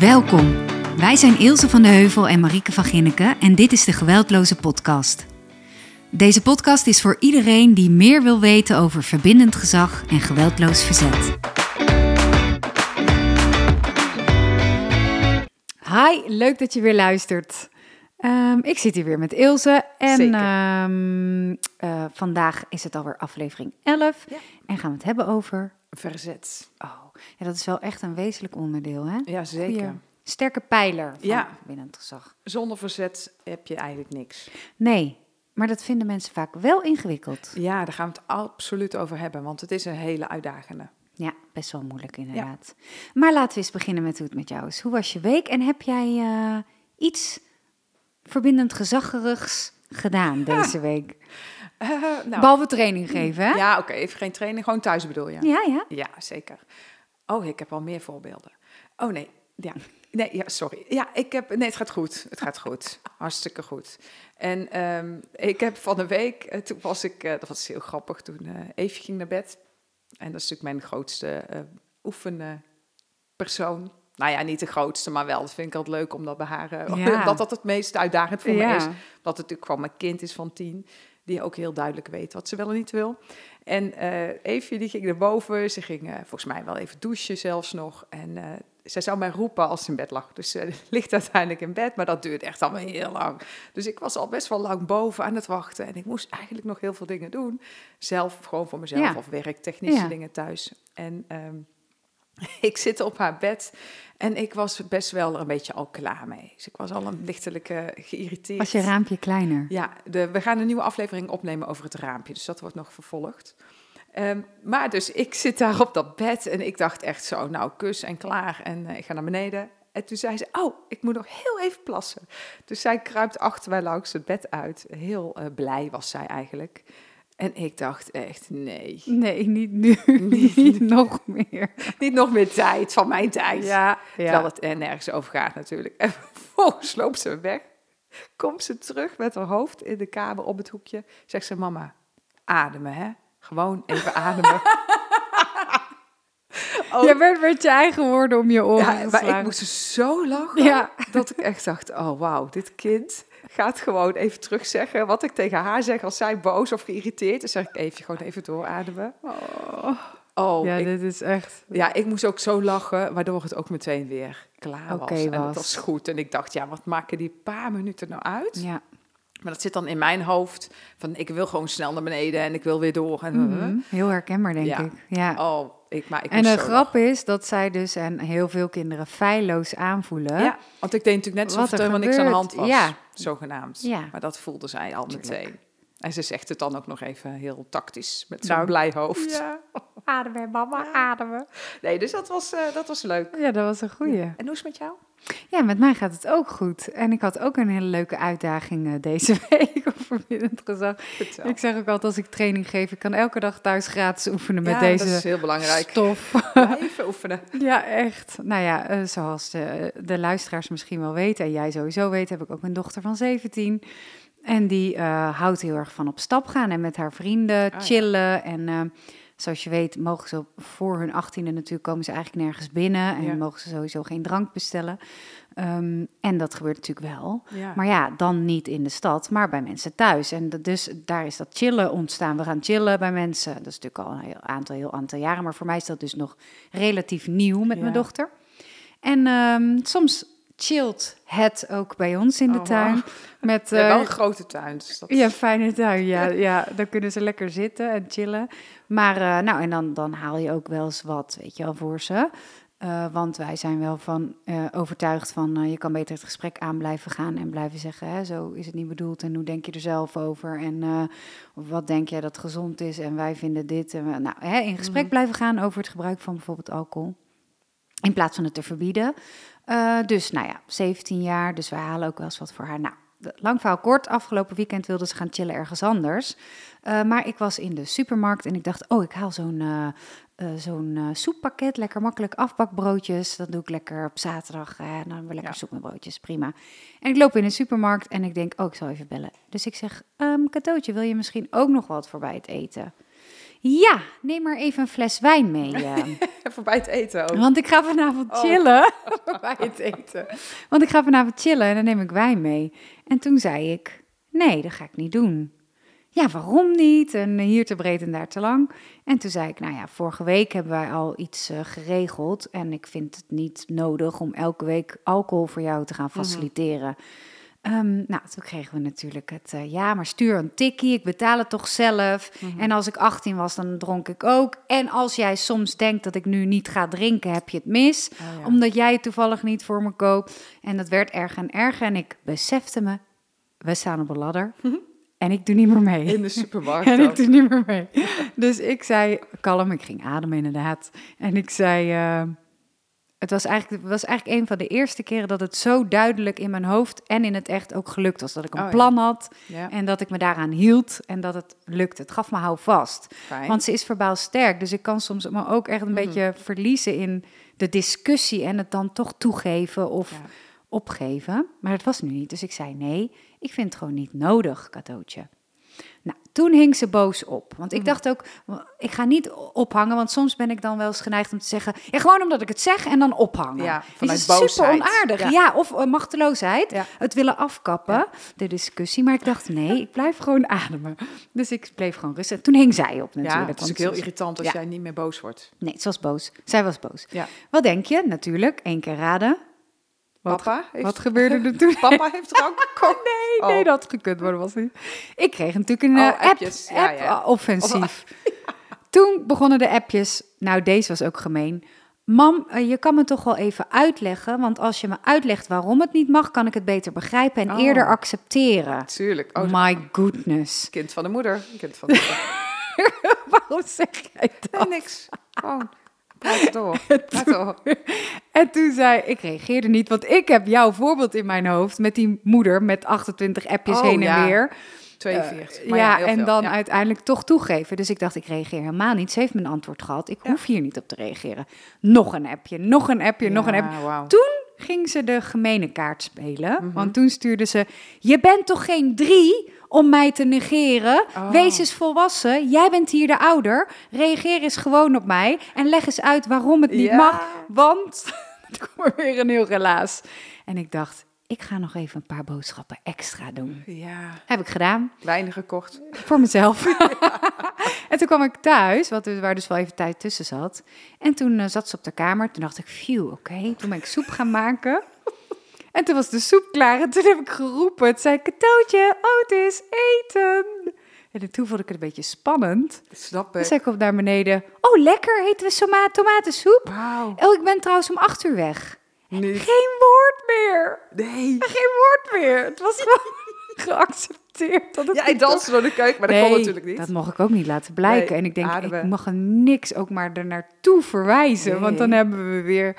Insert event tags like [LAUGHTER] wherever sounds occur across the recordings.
Welkom. Wij zijn Ilse van de Heuvel en Marieke van Ginneken en dit is de Geweldloze Podcast. Deze podcast is voor iedereen die meer wil weten over verbindend gezag en geweldloos verzet. Hi, leuk dat je weer luistert. Ehm, ik zit hier weer met Ilse en ehm, eh, vandaag is het alweer aflevering 11 Ja. en gaan we het hebben over... Verzet. Oh, ja, dat is wel echt een wezenlijk onderdeel, hè? Ja, zeker. Goeie, sterke pijler van Ja. verbindend gezag. Zonder verzet heb je eigenlijk niks. Nee, maar dat vinden mensen vaak wel ingewikkeld. Ja, daar gaan we het absoluut over hebben, want het is een hele uitdagende. Ja, best wel moeilijk inderdaad. Maar laten we eens beginnen met hoe het met jou is. Hoe was je week en heb jij eh, iets verbindend gezaggerigs gedaan [LAUGHS] deze week? Eh, nou, Behalve training geven, hè? ja, oké, even geen training, gewoon thuis bedoel je? ja. ja. Ja, zeker. Oh, ik heb al meer voorbeelden. Oh nee, ja. Nee, ja, sorry. Ja, ik heb. Nee, het gaat goed. Het gaat goed. [LAUGHS] Hartstikke goed. En ehm, ik heb van de week, eh, toen was ik, eh, dat was heel grappig, toen Eefje ging naar bed. En dat is natuurlijk mijn grootste oefenpersoon. Nou ja, niet de grootste, maar wel. Dat vind ik altijd leuk, omdat bij haar, Ja. [LAUGHS] dat dat het meest uitdagend voor Ja. me is. Dat het natuurlijk gewoon mijn kind is van tien, die ook heel duidelijk weet wat ze wel en niet wil. En eh Eefje die ging naar boven, ze ging eh, volgens mij wel even douchen zelfs nog. En eh, zij zou mij roepen als ze in bed lag. Dus ze [LAUGHS] ligt uiteindelijk in bed, maar dat duurt echt allemaal heel lang. Dus ik was al best wel lang boven aan het wachten. En ik moest eigenlijk nog heel veel dingen doen. Zelf, gewoon voor mezelf Ja. of werk, technische Ja. dingen thuis. En ehm, [LAUGHS] ik zit op haar bed en ik was best wel er een beetje al klaar mee. Dus ik was al een lichtelijk geïrriteerd. Was je raampje kleiner? Ja, de, we gaan een nieuwe aflevering opnemen over het raampje, dus dat wordt nog vervolgd. Ehm, maar dus ik zit daar op dat bed en ik dacht echt zo, nou kus en klaar en eh, ik ga naar beneden. En toen zei ze, oh, ik moet nog heel even plassen. Dus zij kruipt achter mij langs het bed uit. Heel eh, blij was zij eigenlijk. En ik dacht echt, nee, Nee, niet nu. Niet [LAUGHS] niet nog meer. niet nog meer tijd van mijn tijd. Ja, Terwijl het er nergens over gaat natuurlijk. En [LAUGHS] vervolgens loopt ze weg. Komt ze terug met haar hoofd in de kamer op het hoekje. Zegt ze, mama, ademen hè. Gewoon even ademen. [LAUGHS] oh, Je werd met je eigen woorden om je oren ja, maar ik moest zo lachen. Ja. Dat ik echt dacht, oh wauw, dit kind gaat gewoon even terugzeggen wat ik tegen haar zeg als zij boos of geïrriteerd is. zeg ik even, gewoon even doorademen. Oh. Oh, Ja, ik, dit is echt... Ja, ik moest ook zo lachen, waardoor het ook meteen weer klaar was. En het was goed. En ik dacht, ja, wat maken die paar minuten nou uit? Ja. Maar dat zit dan in mijn hoofd van, ik wil gewoon snel naar beneden en ik wil weer door. En, Mhm. Heel herkenbaar, denk Ja. ik. Ja. Oh, ik, maar ik en de grap is dat zij dus en heel veel kinderen feilloos aanvoelen. Ja, want ik deed natuurlijk net alsof er er helemaal niks aan de hand was, Ja. Zogenaamd. Ja. Maar dat voelde zij al Tuurlijk. meteen. En ze zegt het dan ook nog even heel tactisch, met zo'n Nou, blij hoofd. Ja. Ademen, mama, ademen. Nee, dus dat was, eh, dat was leuk. Ja, dat was een goeie. En hoe is het met jou? Ja, met mij gaat het ook goed. En ik had ook een hele leuke uitdaging eh, deze [LAUGHS] week op verbindend gezag. Ik zeg ook altijd als ik training geef, ik kan elke dag thuis gratis oefenen met ja, deze dat is heel belangrijk. stof. Even oefenen. [LAUGHS] Ja, echt. Nou ja, eh, zoals de, de luisteraars misschien wel weten, en jij sowieso weet, heb ik ook een dochter van 17. En die eh, houdt heel erg van op stap gaan en met haar vrienden ja. chillen. En zoals je weet, mogen ze voor hun achttiende natuurlijk komen ze eigenlijk nergens binnen. En Ja. mogen ze sowieso geen drank bestellen. Ehm, en dat gebeurt natuurlijk wel. Ja. Maar ja, dan niet in de stad, maar bij mensen thuis. En dat, dus daar is dat chillen ontstaan. We gaan chillen bij mensen. Dat is natuurlijk al een heel aantal, heel aantal jaren. Maar voor mij is dat dus nog relatief nieuw met mijn dochter. En ehm, soms chillt het ook bij ons in de Oh, tuin. [LAUGHS] Met, Ja, wel eh, een grote tuin. Dus dat ja, fijne tuin. Ja, [LAUGHS] ja, dan kunnen ze lekker zitten en chillen. Maar eh, nou, en dan, dan haal je ook wel eens wat, weet je wel, voor ze. Eh, want wij zijn wel van eh, overtuigd van je kan beter het gesprek aan blijven gaan en blijven zeggen, hè, zo is het niet bedoeld en hoe denk je er zelf over en wat denk jij dat gezond is en wij vinden dit. En we, nou, hè, in gesprek Mhm. blijven gaan over het gebruik van bijvoorbeeld alcohol. In plaats van het te verbieden. Dus nou ja, 17 jaar, dus wij halen ook wel eens wat voor haar. Nou, lang verhaal kort, afgelopen weekend wilde ze gaan chillen ergens anders. Eh, maar ik was in de supermarkt en ik dacht, oh, ik haal zo'n eh, eh, zo'n soeppakket, lekker makkelijk afbakbroodjes. Dat doe ik lekker op zaterdag. Eh, dan hebben we lekker Ja. soep met broodjes, prima. En ik loop in de supermarkt en ik denk, oh, ik zal even bellen. Dus ik zeg, ehm cadeautje, wil je misschien ook nog wat voor bij het eten? Ja, neem maar even een fles wijn mee. eh. Even bij het eten ook. Want ik ga vanavond Oh. chillen. [LAUGHS] bij het eten. Want ik ga vanavond chillen en dan neem ik wijn mee. En toen zei ik, nee, dat ga ik niet doen. Ja, waarom niet? En hier te breed en daar te lang. En toen zei ik, nou ja, vorige week hebben wij al iets eh, geregeld. En ik vind het niet nodig om elke week alcohol voor jou te gaan faciliteren. Ehm, nou, toen kregen we natuurlijk het, eh, ja, maar stuur een tikkie, ik betaal het toch zelf. En als ik 18 was, dan dronk ik ook. En als jij soms denkt dat ik nu niet ga drinken, heb je het mis. Oh, ja. Omdat jij het toevallig niet voor me koopt. En dat werd erger en erger. En ik besefte me, we staan op een ladder. En ik doe niet meer mee. In de supermarkt [LAUGHS] En ik doe niet meer mee. Dus ik zei, kalm, ik ging ademen inderdaad. En ik zei, eh, het was eigenlijk, het was eigenlijk een van de eerste keren dat het zo duidelijk in mijn hoofd en in het echt ook gelukt was. Dat ik een Oh ja. plan had Ja, en dat ik me daaraan hield en dat het lukte. Het gaf me houvast. fijn. Want ze is verbaal sterk, dus ik kan soms me ook echt een Mhm. beetje verliezen in de discussie en het dan toch toegeven of Ja. opgeven. Maar dat was nu niet, dus ik zei nee, ik vind het gewoon niet nodig, cadeautje. Nou, toen hing ze boos op. Want ik dacht ook, ik ga niet ophangen, want soms ben ik dan wel eens geneigd om te zeggen, ja, gewoon omdat ik het zeg en dan ophangen. Ja, je, vanuit super boosheid. onaardig. Ja, Ja. of eh, machteloosheid. Ja. Het willen afkappen, de discussie. Maar ik dacht, nee, ik blijf gewoon ademen. Dus ik bleef gewoon rustig. Toen hing zij op natuurlijk. Ja, het is ook heel irritant als jij niet meer boos wordt. Nee, ze was boos. Zij was boos. Ja. Wat denk je? Natuurlijk, één keer raden. Wat, Papa heeft, wat gebeurde er toen? [LAUGHS] Papa heeft drank gekocht. [LAUGHS] Nee, nee, Oh. dat had gekund worden was niet. Ik kreeg natuurlijk een Oh, eh, app, appjes. Ja, app ja. offensief. [LAUGHS] Toen begonnen de appjes. Nou, deze was ook gemeen. Mam, eh, je kan me toch wel even uitleggen, want als je me uitlegt waarom het niet mag, kan ik het beter begrijpen en Oh. eerder accepteren. Tuurlijk. Oh, My goodness. kind van de moeder. Kind van de moeder. Waarom zeg jij dat? Nee, niks. Gewoon. Door. Door. [LAUGHS] [LAUGHS] En toen zei ik reageerde niet, want ik heb jouw voorbeeld in mijn hoofd met die moeder met 28 appjes Oh, heen en ja. weer. 42. Eh, Maar ja, heel en dan Ja. uiteindelijk toch toegeven. Dus ik dacht, ik reageer helemaal niet. Ze heeft mijn antwoord gehad. Ik Ja. hoef hier niet op te reageren. Nog een appje, nog een appje, nog een Ja, appje. wauw. Toen ging ze de gemene kaart spelen. Mhm. Want toen stuurde ze: Je bent toch geen drie om mij te negeren? Oh. Wees eens volwassen. Jij bent hier de ouder. Reageer eens gewoon op mij. En leg eens uit waarom het niet Ja. mag. Want [LAUGHS] er kwam weer een heel relaas. En ik dacht: Ik ga nog even een paar boodschappen extra doen. Ja, Heb ik gedaan. weinig gekocht. Voor mezelf. [LAUGHS] [LAUGHS] en toen kwam ik thuis, wat waar dus wel even tijd tussen zat. En toen eh, zat ze op de kamer. Toen dacht ik, phew, oké. Toen ben ik soep gaan maken. En toen was de soep klaar. En toen heb ik geroepen. Het zei, cadeautje, oh, het is eten. En toen vond ik het een beetje spannend. Snap Dus ik. zei ik op naar beneden. Oh, lekker, eten we soma- tomatensoep? Wauw. Oh, ik ben trouwens om acht uur weg. Niet. Geen woord meer. Nee. Geen woord meer. Het was gewoon [LAUGHS] geaccepteerd. Dat het Ja, kon. danste door de keuken, maar dat kon natuurlijk niet. Dat mocht ik ook niet laten blijken. Nee, en ik denk, ademen. ik mag er niks ook maar er naartoe verwijzen. Want dan Nee. hebben we weer.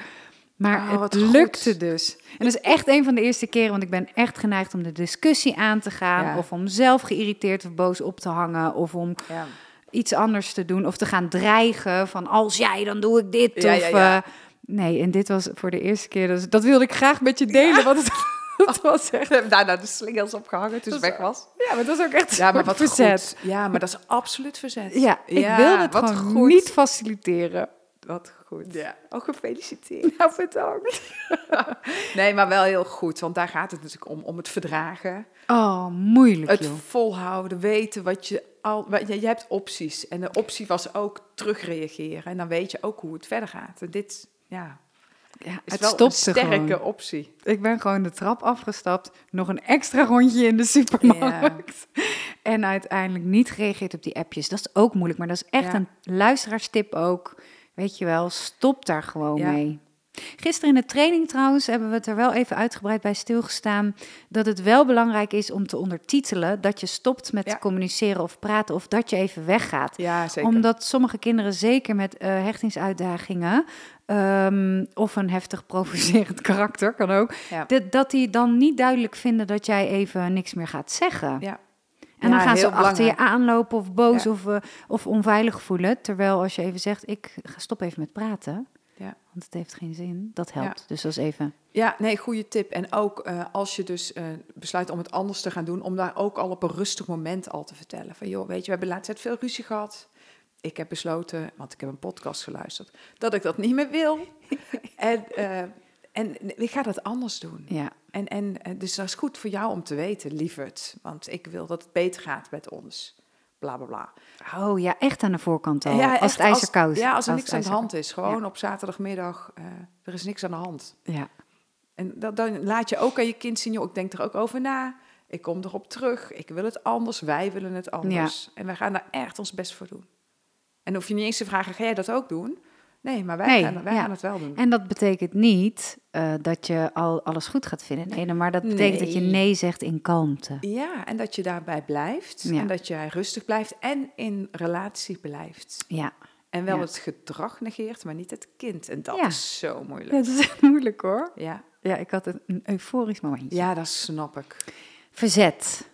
Maar Oh, het goed. lukte dus. En dat is echt een van de eerste keren, want ik ben echt geneigd om de discussie aan te gaan. Ja. Of om zelf geïrriteerd of boos op te hangen. Of om Ja. iets anders te doen. Of te gaan dreigen van als jij, dan doe ik dit. Ja, of, eh, nee, en dit was voor de eerste keer. Dus dat wilde ik graag met je delen. Want het, [LAUGHS] het was echt. We hebben daarna de slingers opgehangen toen ze weg was. Ja, maar het was ook echt Ja, maar wat verzet. goed. Ja, maar dat is absoluut verzet. Ja, ik wilde het wat gewoon goed. niet faciliteren. Wat goed. Ja. Oh, gefeliciteerd. Nou, bedankt. [LAUGHS] Nee, maar wel heel goed, want daar gaat het natuurlijk om, om het verdragen. Oh, moeilijk, Het joh. volhouden, weten wat je al... wat- Je, je hebt opties en de optie was ook terugreageren. En dan weet je ook hoe het verder gaat. En dit, ja, Ja, is het wel een sterke gewoon. optie. Ik ben gewoon de trap afgestapt. Nog een extra rondje in de supermarkt. En uiteindelijk niet gereageerd op die appjes. Dat is ook moeilijk, maar dat is echt Ja. een luisteraarstip ook. Weet je wel, stop daar gewoon Ja. mee. Gisteren in de training trouwens hebben we het er wel even uitgebreid bij stilgestaan. Dat het wel belangrijk is om te ondertitelen dat je stopt met Ja. communiceren of praten. Of dat je even weggaat. Ja, zeker. Omdat sommige kinderen, zeker met eh, hechtingsuitdagingen ehm, of een heftig provocerend [LAUGHS] karakter, kan ook, Ja. dat, dat die dan niet duidelijk vinden dat jij even niks meer gaat zeggen. Ja. En dan gaan ze achter je aanlopen of boos Ja. of, eh, of onveilig voelen. Terwijl als je even zegt, ik ga stop even met praten, Ja. want het heeft geen zin, dat helpt. Dus dat is even... Ja, nee, goede tip. En ook eh, als je dus eh, besluit om het anders te gaan doen, om daar ook al op een rustig moment al te vertellen. Van joh, weet je, we hebben de laatste tijd veel ruzie gehad. ik heb besloten, want ik heb een podcast geluisterd, dat ik dat niet meer wil. [LAUGHS] en, en ik ga dat anders doen. Ja. En, en eh, dus dat is goed voor jou om te weten, lieverd. Want ik wil dat het beter gaat met ons. Bla bla bla. Oh ja, echt aan de voorkant al. Ja, als het ijzer koud is. Ja, als er niks aan de hand is. Gewoon op zaterdagmiddag, uh, er is niks aan de hand. Ja. En dat, dan laat je ook aan je kind zien, joh, ik denk er ook over na. Ik kom erop terug. Ik wil het anders. Wij willen het anders. En wij gaan daar echt ons best voor doen. En hoef je niet eens te vragen, ga jij dat ook doen? Nee, maar wij, gaan, wij gaan het wel doen. En dat betekent niet uh, dat je al alles goed gaat vinden. Nee, maar dat betekent dat je nee zegt in kalmte. Ja, en dat je daarbij blijft. En dat je rustig blijft en in relatie blijft. Ja. En wel het gedrag negeert, maar niet het kind. En dat is zo moeilijk. dat is moeilijk hoor. Ja. Ja, ik had een, een euforisch momentje. Ja, dat snap ik. Verzet.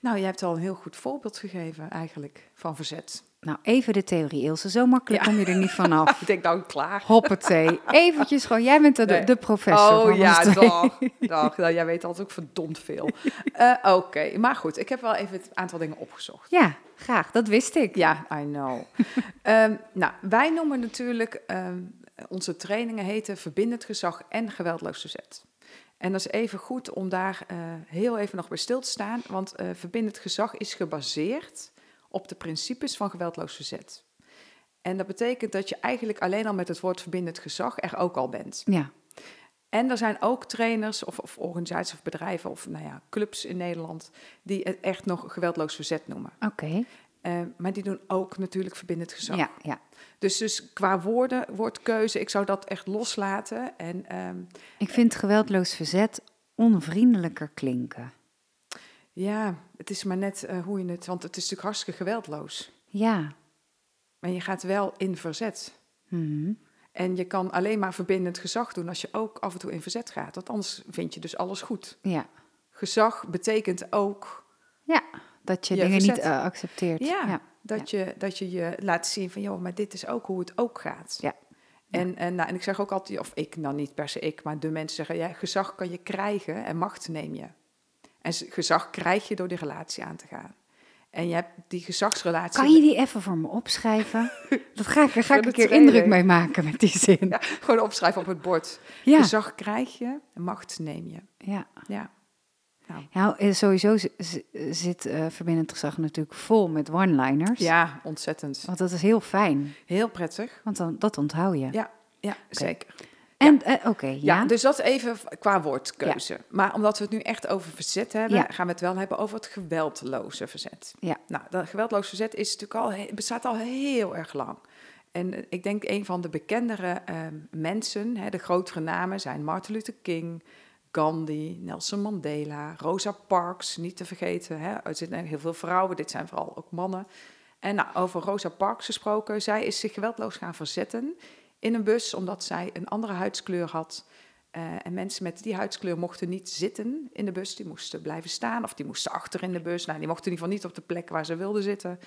Nou, je hebt al een heel goed voorbeeld gegeven eigenlijk van verzet. Nou, even de theorie, Ilse. Zo makkelijk kom je er niet vanaf. [LAUGHS] ik denk nou, klaar. Hoppatee. Eventjes gewoon, jij bent de, de professor Oh ja, dag. [LAUGHS] dag. Nou, jij weet altijd ook verdomd veel. Uh, [LAUGHS] Oké, maar goed. Ik heb wel even het aantal dingen opgezocht. Ja, graag. Dat wist ik. Ja, I know. um, nou, wij noemen natuurlijk... Um, onze trainingen heten Verbindend Gezag en Geweldloos Verzet. En dat is even goed om daar uh, heel even nog bij stil te staan, want uh, verbindend gezag is gebaseerd op de principes van geweldloos verzet. En dat betekent dat je eigenlijk alleen al met het woord verbindend gezag er ook al bent. Ja. En er zijn ook trainers of, of organisaties of bedrijven of nou ja, clubs in Nederland die het echt nog geweldloos verzet noemen. Oké. Uh, maar die doen ook natuurlijk verbindend gezag. Ja, ja. Dus, dus qua woorden, woordkeuze, ik zou dat echt loslaten. En, um, ik vind geweldloos verzet onvriendelijker klinken. Ja, het is maar net uh, hoe je het, want het is natuurlijk hartstikke geweldloos. Ja. Maar je gaat wel in verzet. Mm En je kan alleen maar verbindend gezag doen als je ook af en toe in verzet gaat. Want anders vind je dus alles goed. Ja. Gezag betekent ook. Ja, dat je, je dingen verzet. niet uh, accepteert. Ja, ja. Dat, Je, dat je je laat zien van, joh, maar dit is ook hoe het ook gaat. Ja. En, en, nou, en ik zeg ook altijd, of ik, nou niet per se ik, maar de mensen zeggen, ja, gezag kan je krijgen en macht neem je. En gezag krijg je door die relatie aan te gaan. En je hebt die gezagsrelatie. Kan je die even voor me opschrijven? [LAUGHS] Dat ga ik, daar ga ik een keer indruk mee maken met die zin. Ja, gewoon opschrijven op het bord. Ja. Gezag krijg je macht neem je. Ja. Ja. Nou, eh, sowieso zit uh, verbindend gezag natuurlijk vol met one-liners. Ja, ontzettend. Want dat is heel fijn. Heel prettig. Want dan, dat onthoud je. Ja, ja okay. zeker. En, ja. Uh, oké, ja. ja. Dus dat even qua woordkeuze. Ja. Maar omdat we het nu echt over verzet hebben, gaan we het wel hebben over het geweldloze verzet. Ja. Nou, dat geweldloze verzet is natuurlijk al, bestaat al heel erg lang. En ik denk een van de bekendere uh, mensen, hè, de grotere namen, zijn Martin Luther King, Gandhi, Nelson Mandela, Rosa Parks, niet te vergeten. Hè? Er zitten heel veel vrouwen, dit zijn vooral ook mannen. En nou, over Rosa Parks gesproken, zij is zich geweldloos gaan verzetten in een bus omdat zij een andere huidskleur had. Uh, en mensen met die huidskleur mochten niet zitten in de bus, die moesten blijven staan of die moesten achter in de bus. Nou, die mochten in ieder geval niet op de plek waar ze wilden zitten.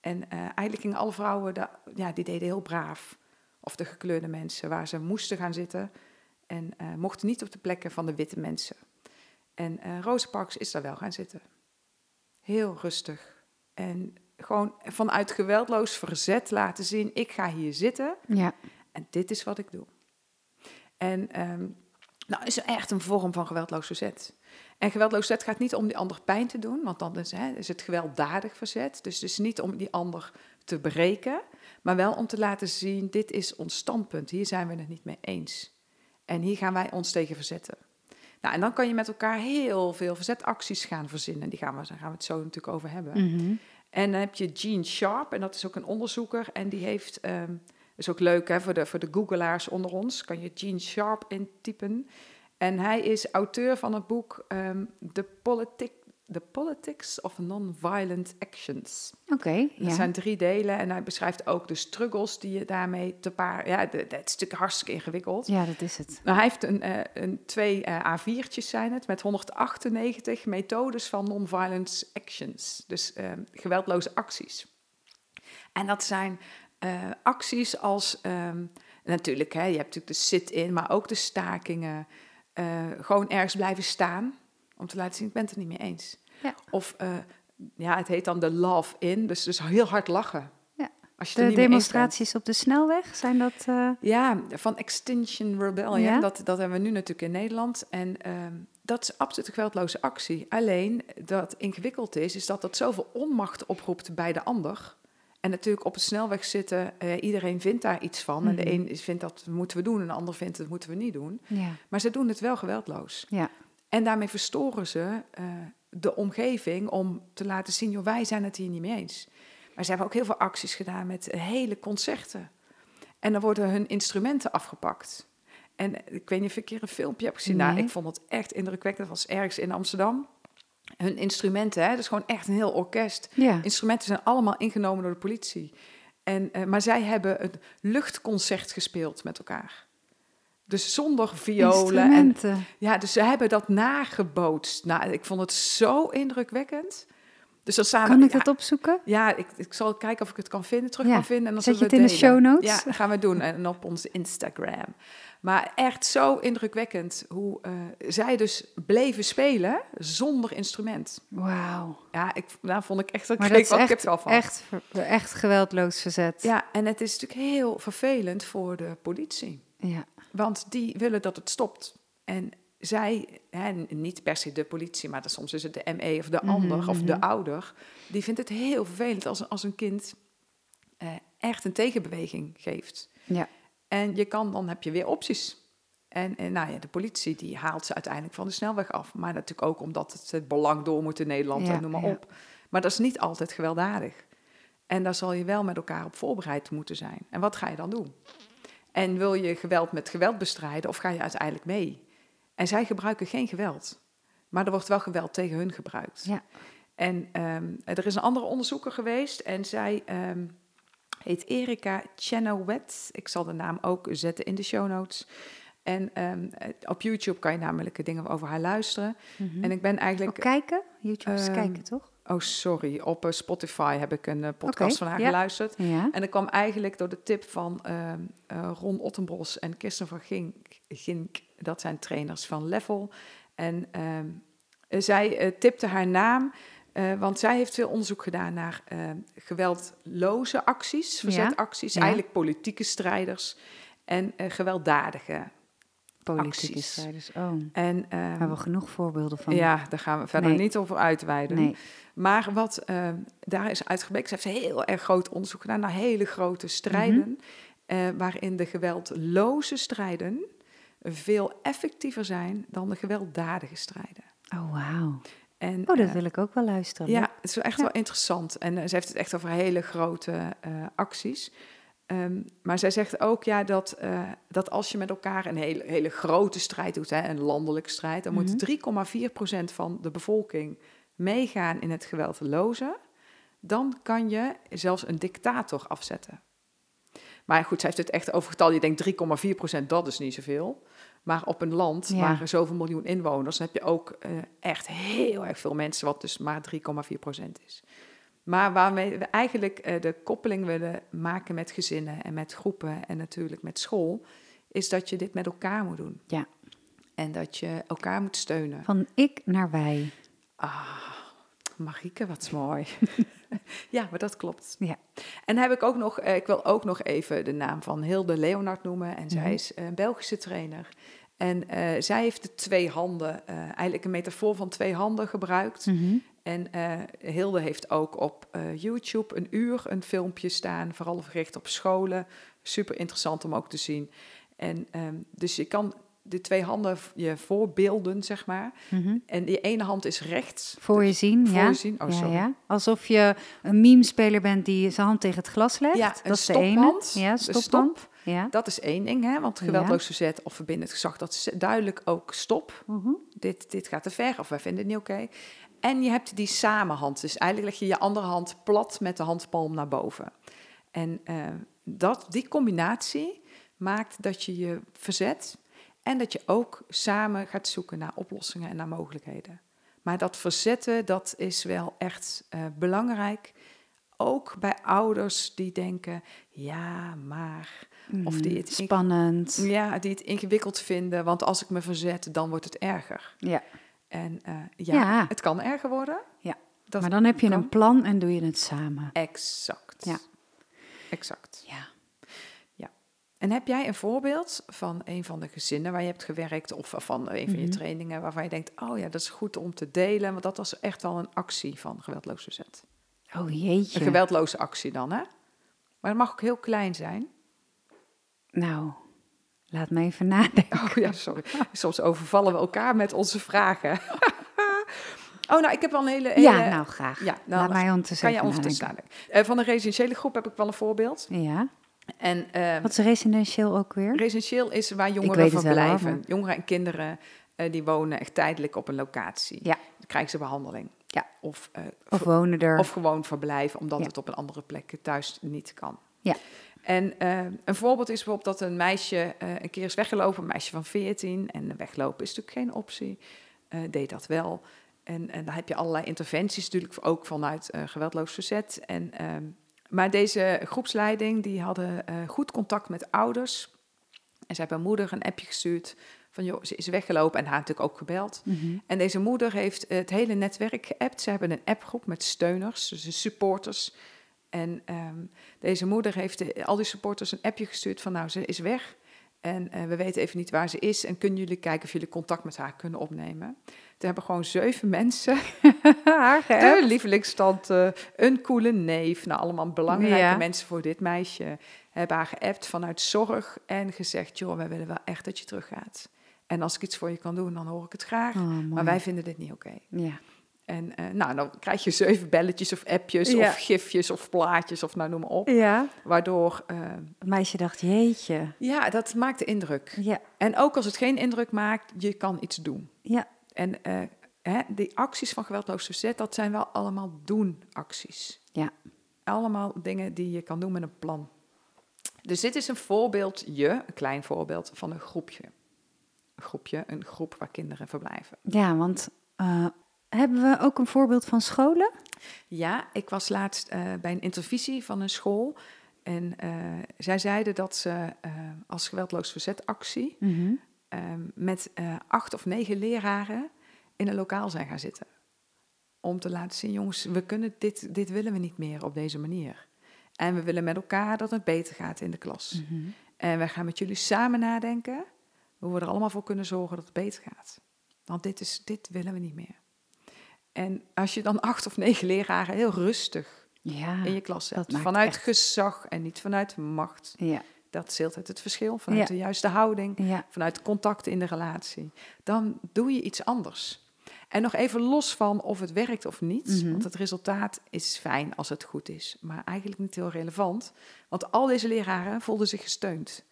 En uh, eigenlijk gingen alle vrouwen, ja, die deden heel braaf. Of de gekleurde mensen waar ze moesten gaan zitten. En uh, mochten niet op de plekken van de witte mensen. En uh, Rosa Parks is daar wel gaan zitten. Heel rustig. En gewoon vanuit geweldloos verzet laten zien: ik ga hier zitten. Ja. En dit is wat ik doe. En um, nou is echt een vorm van geweldloos verzet. En geweldloos verzet gaat niet om die ander pijn te doen, want dan is, hè, is het gewelddadig verzet. Dus het is niet om die ander te breken, maar wel om te laten zien: dit is ons standpunt. Hier zijn we het niet mee eens. En hier gaan wij ons tegen verzetten. Nou, en dan kan je met elkaar heel veel verzetacties gaan verzinnen. Die gaan we, daar gaan we het zo natuurlijk over hebben. Mm-hmm. En dan heb je Gene Sharp, en dat is ook een onderzoeker. En die heeft, um, is ook leuk hè, voor, de, voor de googelaars onder ons, kan je Gene Sharp intypen. En hij is auteur van het boek um, The, Politic, The Politics of Non-Violent Actions. Oké, okay, Dat ja. zijn drie delen en hij beschrijft ook de struggles die je daarmee te paar... Ja, dat is natuurlijk hartstikke ingewikkeld. Ja, dat is het. Nou, hij heeft een, uh, een twee uh, A4'tjes zijn het, met 198 methodes van non-violence actions. Dus uh, geweldloze acties. En dat zijn uh, acties als... Um, natuurlijk, hè, je hebt natuurlijk de sit-in, maar ook de stakingen. Uh, gewoon ergens blijven staan om te laten zien, ik ben het er niet mee eens. Ja. Of, uh, ja, het heet dan de love in, dus, dus heel hard lachen. Ja. Als je er De niet demonstraties op de snelweg, zijn dat... eh, Ja, van Extinction Rebellion. Ja? Dat, dat hebben we nu natuurlijk in Nederland. En ehm, dat is absoluut een geweldloze actie. Alleen, dat ingewikkeld is, is dat dat zoveel onmacht oproept bij de ander. En natuurlijk op de snelweg zitten, eh, iedereen vindt daar iets van. En de Mhm. een vindt dat moeten we doen en de ander vindt dat moeten we niet doen. ja, Maar ze doen het wel geweldloos. ja, En daarmee verstoren ze eh, de omgeving om te laten zien, joh, wij zijn het hier niet mee eens. Maar ze hebben ook heel veel acties gedaan met hele concerten. En dan worden hun instrumenten afgepakt. En ik weet niet of ik hier een filmpje heb gezien. Nou, Nee. ik vond het echt indrukwekkend. Dat was ergens in Amsterdam. Hun instrumenten, hè, dat is gewoon echt een heel orkest. ja. Instrumenten zijn allemaal ingenomen door de politie. En, eh, maar zij hebben een luchtconcert gespeeld met elkaar. Dus zonder violen en ja, dus ze hebben dat nagebootst. Nou, ik vond het zo indrukwekkend. Dus dan staan Kan ik ja, dat opzoeken? Ja, ik, ik zal kijken of ik het kan vinden, terug Ja. kan vinden. En dan Zet je het in de show notes? Ja, dat gaan we doen. En op onze Instagram. Maar echt zo indrukwekkend hoe eh, zij dus bleven spelen zonder instrument. Wauw. Ja, ik, daar vond ik echt... Ik Maar dat is wel echt, kippenvel van. echt, echt geweldloos verzet. Ja, en het is natuurlijk heel vervelend voor de politie. ja. Want die willen dat het stopt. En zij, hè, niet per se de politie, maar soms is het de ME of de Mhm, ander of de mhm. ouder, die vindt het heel vervelend als, als een kind eh, echt een tegenbeweging geeft. Ja. En je kan, dan heb je weer opties. En, en nou ja, de politie die haalt ze uiteindelijk van de snelweg af. Maar natuurlijk ook omdat het, het belang door moet in Nederland Ja, en noem maar ja. op. Maar dat is niet altijd gewelddadig. En daar zal je wel met elkaar op voorbereid moeten zijn. En wat ga je dan doen? En wil je geweld met geweld bestrijden of ga je uiteindelijk mee? En zij gebruiken geen geweld. Maar er wordt wel geweld tegen hun gebruikt. Ja. En ehm, er is een andere onderzoeker geweest en zij ehm, heet Erika Chenoweth. Ik zal de naam ook zetten in de show notes. En ehm, op YouTube kan je namelijk dingen over haar luisteren. Mhm. En ik ben eigenlijk... kijken? YouTube is kijken, toch? Oh, sorry. Op eh, Spotify heb ik een eh, podcast van haar ja. geluisterd. Ja. En dat kwam eigenlijk door de tip van eh, Ron Ottenbros en Kirsten van Gink, Gink. Dat zijn trainers van Level. En ehm, eh, zij eh, tipte haar naam, eh, want zij heeft veel onderzoek gedaan naar ehm, geweldloze acties, verzetacties, ja. eigenlijk politieke strijders en gewelddadige. Politieke acties. strijders. Oh, En, daar ehm, hebben we genoeg voorbeelden van. ja, daar gaan we verder Nee. niet over uitweiden. Nee. Maar wat eh, daar is uitgebleken, ze heeft heel erg groot onderzoek gedaan naar hele grote strijden, eh, waarin de geweldloze strijden veel effectiever zijn dan de gewelddadige strijden. Oh, wauw. En, Oh, dat eh, wil ik ook wel luisteren. ja, het is echt Ja. wel interessant. En eh, ze heeft het echt over hele grote eh, acties. Ehm, maar zij zegt ook ja, dat, dat als je met elkaar een hele, hele grote strijd doet, hè, een landelijke strijd, dan Mhm. moet 3,4% van de bevolking meegaan in het geweldloze. Dan kan je zelfs een dictator afzetten. Maar goed, zij heeft het echt over getal. Je denkt 3,4%, dat is niet zoveel. Maar op een land Ja. waar er zoveel miljoen inwoners, heb je ook eh, echt heel erg veel mensen, wat dus maar 3,4% is. Maar waarmee we eigenlijk eh, de koppeling willen maken met gezinnen en met groepen en natuurlijk met school, is dat je dit met elkaar moet doen. Ja. En dat je elkaar moet steunen. Van ik naar wij. Ah, Marieke, wat mooi. [LAUGHS] [LAUGHS] ja, maar dat klopt. Ja. En heb ik ook nog, eh, ik wil ook nog even de naam van Hilde Leonard noemen. En zij Mhm. is een Belgische trainer. En eh, zij heeft de twee handen, eh, eigenlijk een metafoor van twee handen gebruikt. Mhm. En Hilde heeft ook op YouTube een uur een filmpje staan, vooral gericht op scholen. Super interessant om ook te zien. En ehm, dus je kan de twee handen je voorbeelden, zeg maar. Mhm. En die ene hand is rechts. Voor je zien, Voor ja. je zien. Oh, sorry. ja. Alsof je een meme-speler bent die zijn hand tegen het glas legt. Ja, dat een is de ene. Ja, stophand. stop. Ja. Dat is één ding, hè? want geweldloos verzet of verbindend gezag, dat is duidelijk ook stop. Mhm. Dit, dit gaat te ver of wij vinden het niet oké. En je hebt die samenhand, dus eigenlijk leg je je andere hand plat met de handpalm naar boven. En eh, dat, die combinatie maakt dat je je verzet en dat je ook samen gaat zoeken naar oplossingen en naar mogelijkheden. Maar dat verzetten, dat is wel echt eh, belangrijk. Ook bij ouders die denken, ja, maar... Of die Mhm. het Spannend. Ja, die het ingewikkeld vinden, want als ik me verzet, dan wordt het erger. Ja. En eh, ja, Ja. het kan erger worden. Ja. Maar dan heb je kan. een plan en doe je het samen. Exact. Ja. exact. En heb jij een voorbeeld van een van de gezinnen waar je hebt gewerkt of van een van je Mhm. trainingen waarvan je denkt, oh ja, dat is goed om te delen, want dat was echt wel een actie van geweldloos verzet. Oh jeetje. Een geweldloze actie dan, hè? Maar het mag ook heel klein zijn. Nou, laat me even nadenken. Oh ja, sorry. [LAUGHS] Soms overvallen we elkaar met onze vragen. [LAUGHS] oh, nou, ik heb wel een hele... hele Ja, nou graag. ja, nou, laat mij ondertussen kan je ondertussen nadenken. Eh, van de residentiële groep heb ik wel een voorbeeld. Ja. En eh, Wat is residentieel ook weer? residentieel is waar jongeren wel, verblijven. maar- Jongeren en kinderen eh, die wonen echt tijdelijk op een locatie. Ja. Dan krijgen ze behandeling. Ja. Of, eh, Of wonen er? of gewoon verblijven, omdat Ja. het op een andere plek thuis niet kan. Ja. En eh, een voorbeeld is bijvoorbeeld dat een meisje eh, een keer is weggelopen, een meisje van 14. En weglopen is natuurlijk geen optie. Deed dat wel. En, en dan heb je allerlei interventies, natuurlijk ook vanuit geweldloos verzet. En, ehm, maar deze groepsleiding die hadden eh, goed contact met ouders. En ze hebben moeder een appje gestuurd van joh, ze is weggelopen en haar natuurlijk ook gebeld. Mhm. En deze moeder heeft het hele netwerk geappt. Ze hebben een appgroep met steuners, dus supporters. En ehm, deze moeder heeft de- al die supporters een appje gestuurd van nou, ze is weg. En eh, we weten even niet waar ze is. En kunnen jullie kijken of jullie contact met haar kunnen opnemen? Toen hebben gewoon zeven mensen, [LAUGHS] Haar de lievelingstante, een coole neef, nou allemaal belangrijke Ja. mensen voor dit meisje, hebben haar geappt vanuit zorg en gezegd, joh, wij willen wel echt dat je teruggaat. En als ik iets voor je kan doen, dan hoor ik het graag. Oh. Maar wij vinden dit niet oké. Ja. En eh, nou, dan krijg je zeven belletjes of appjes Ja. of gifjes of plaatjes of nou noem maar op. ja. Waardoor, eh, Het meisje dacht, jeetje. ja, dat maakt de indruk. Ja. En ook als het geen indruk maakt, je kan iets doen. Ja. En eh, hè, die acties van geweldloos verzet, dat zijn wel allemaal doen-acties. Ja. Allemaal dingen die je kan doen met een plan. Dus dit is een voorbeeldje, een klein voorbeeld van een groepje. Een groepje, een groep waar kinderen verblijven. Ja, want eh, hebben we ook een voorbeeld van scholen? Ja, ik was laatst eh, bij een intervisie van een school. En zij zeiden dat ze als geweldloos verzetactie Mhm. Eh, met eh, acht of negen leraren in een lokaal zijn gaan zitten. Om te laten zien, jongens, we kunnen dit, dit willen we niet meer op deze manier. En we willen met elkaar dat het beter gaat in de klas. Mhm. En wij gaan met jullie samen nadenken hoe we er allemaal voor kunnen zorgen dat het beter gaat. Want dit, is, dit willen we niet meer. En als je dan acht of negen leraren heel rustig Ja. in je klas hebt, vanuit echt- gezag en niet vanuit macht, Ja. Dat is altijd het verschil, vanuit Ja. de juiste houding, Ja. vanuit contact in de relatie, dan doe je iets anders. En nog even los van of het werkt of niet, Mhm. want het resultaat is fijn als het goed is, maar eigenlijk niet heel relevant, want al deze leraren voelden zich gesteund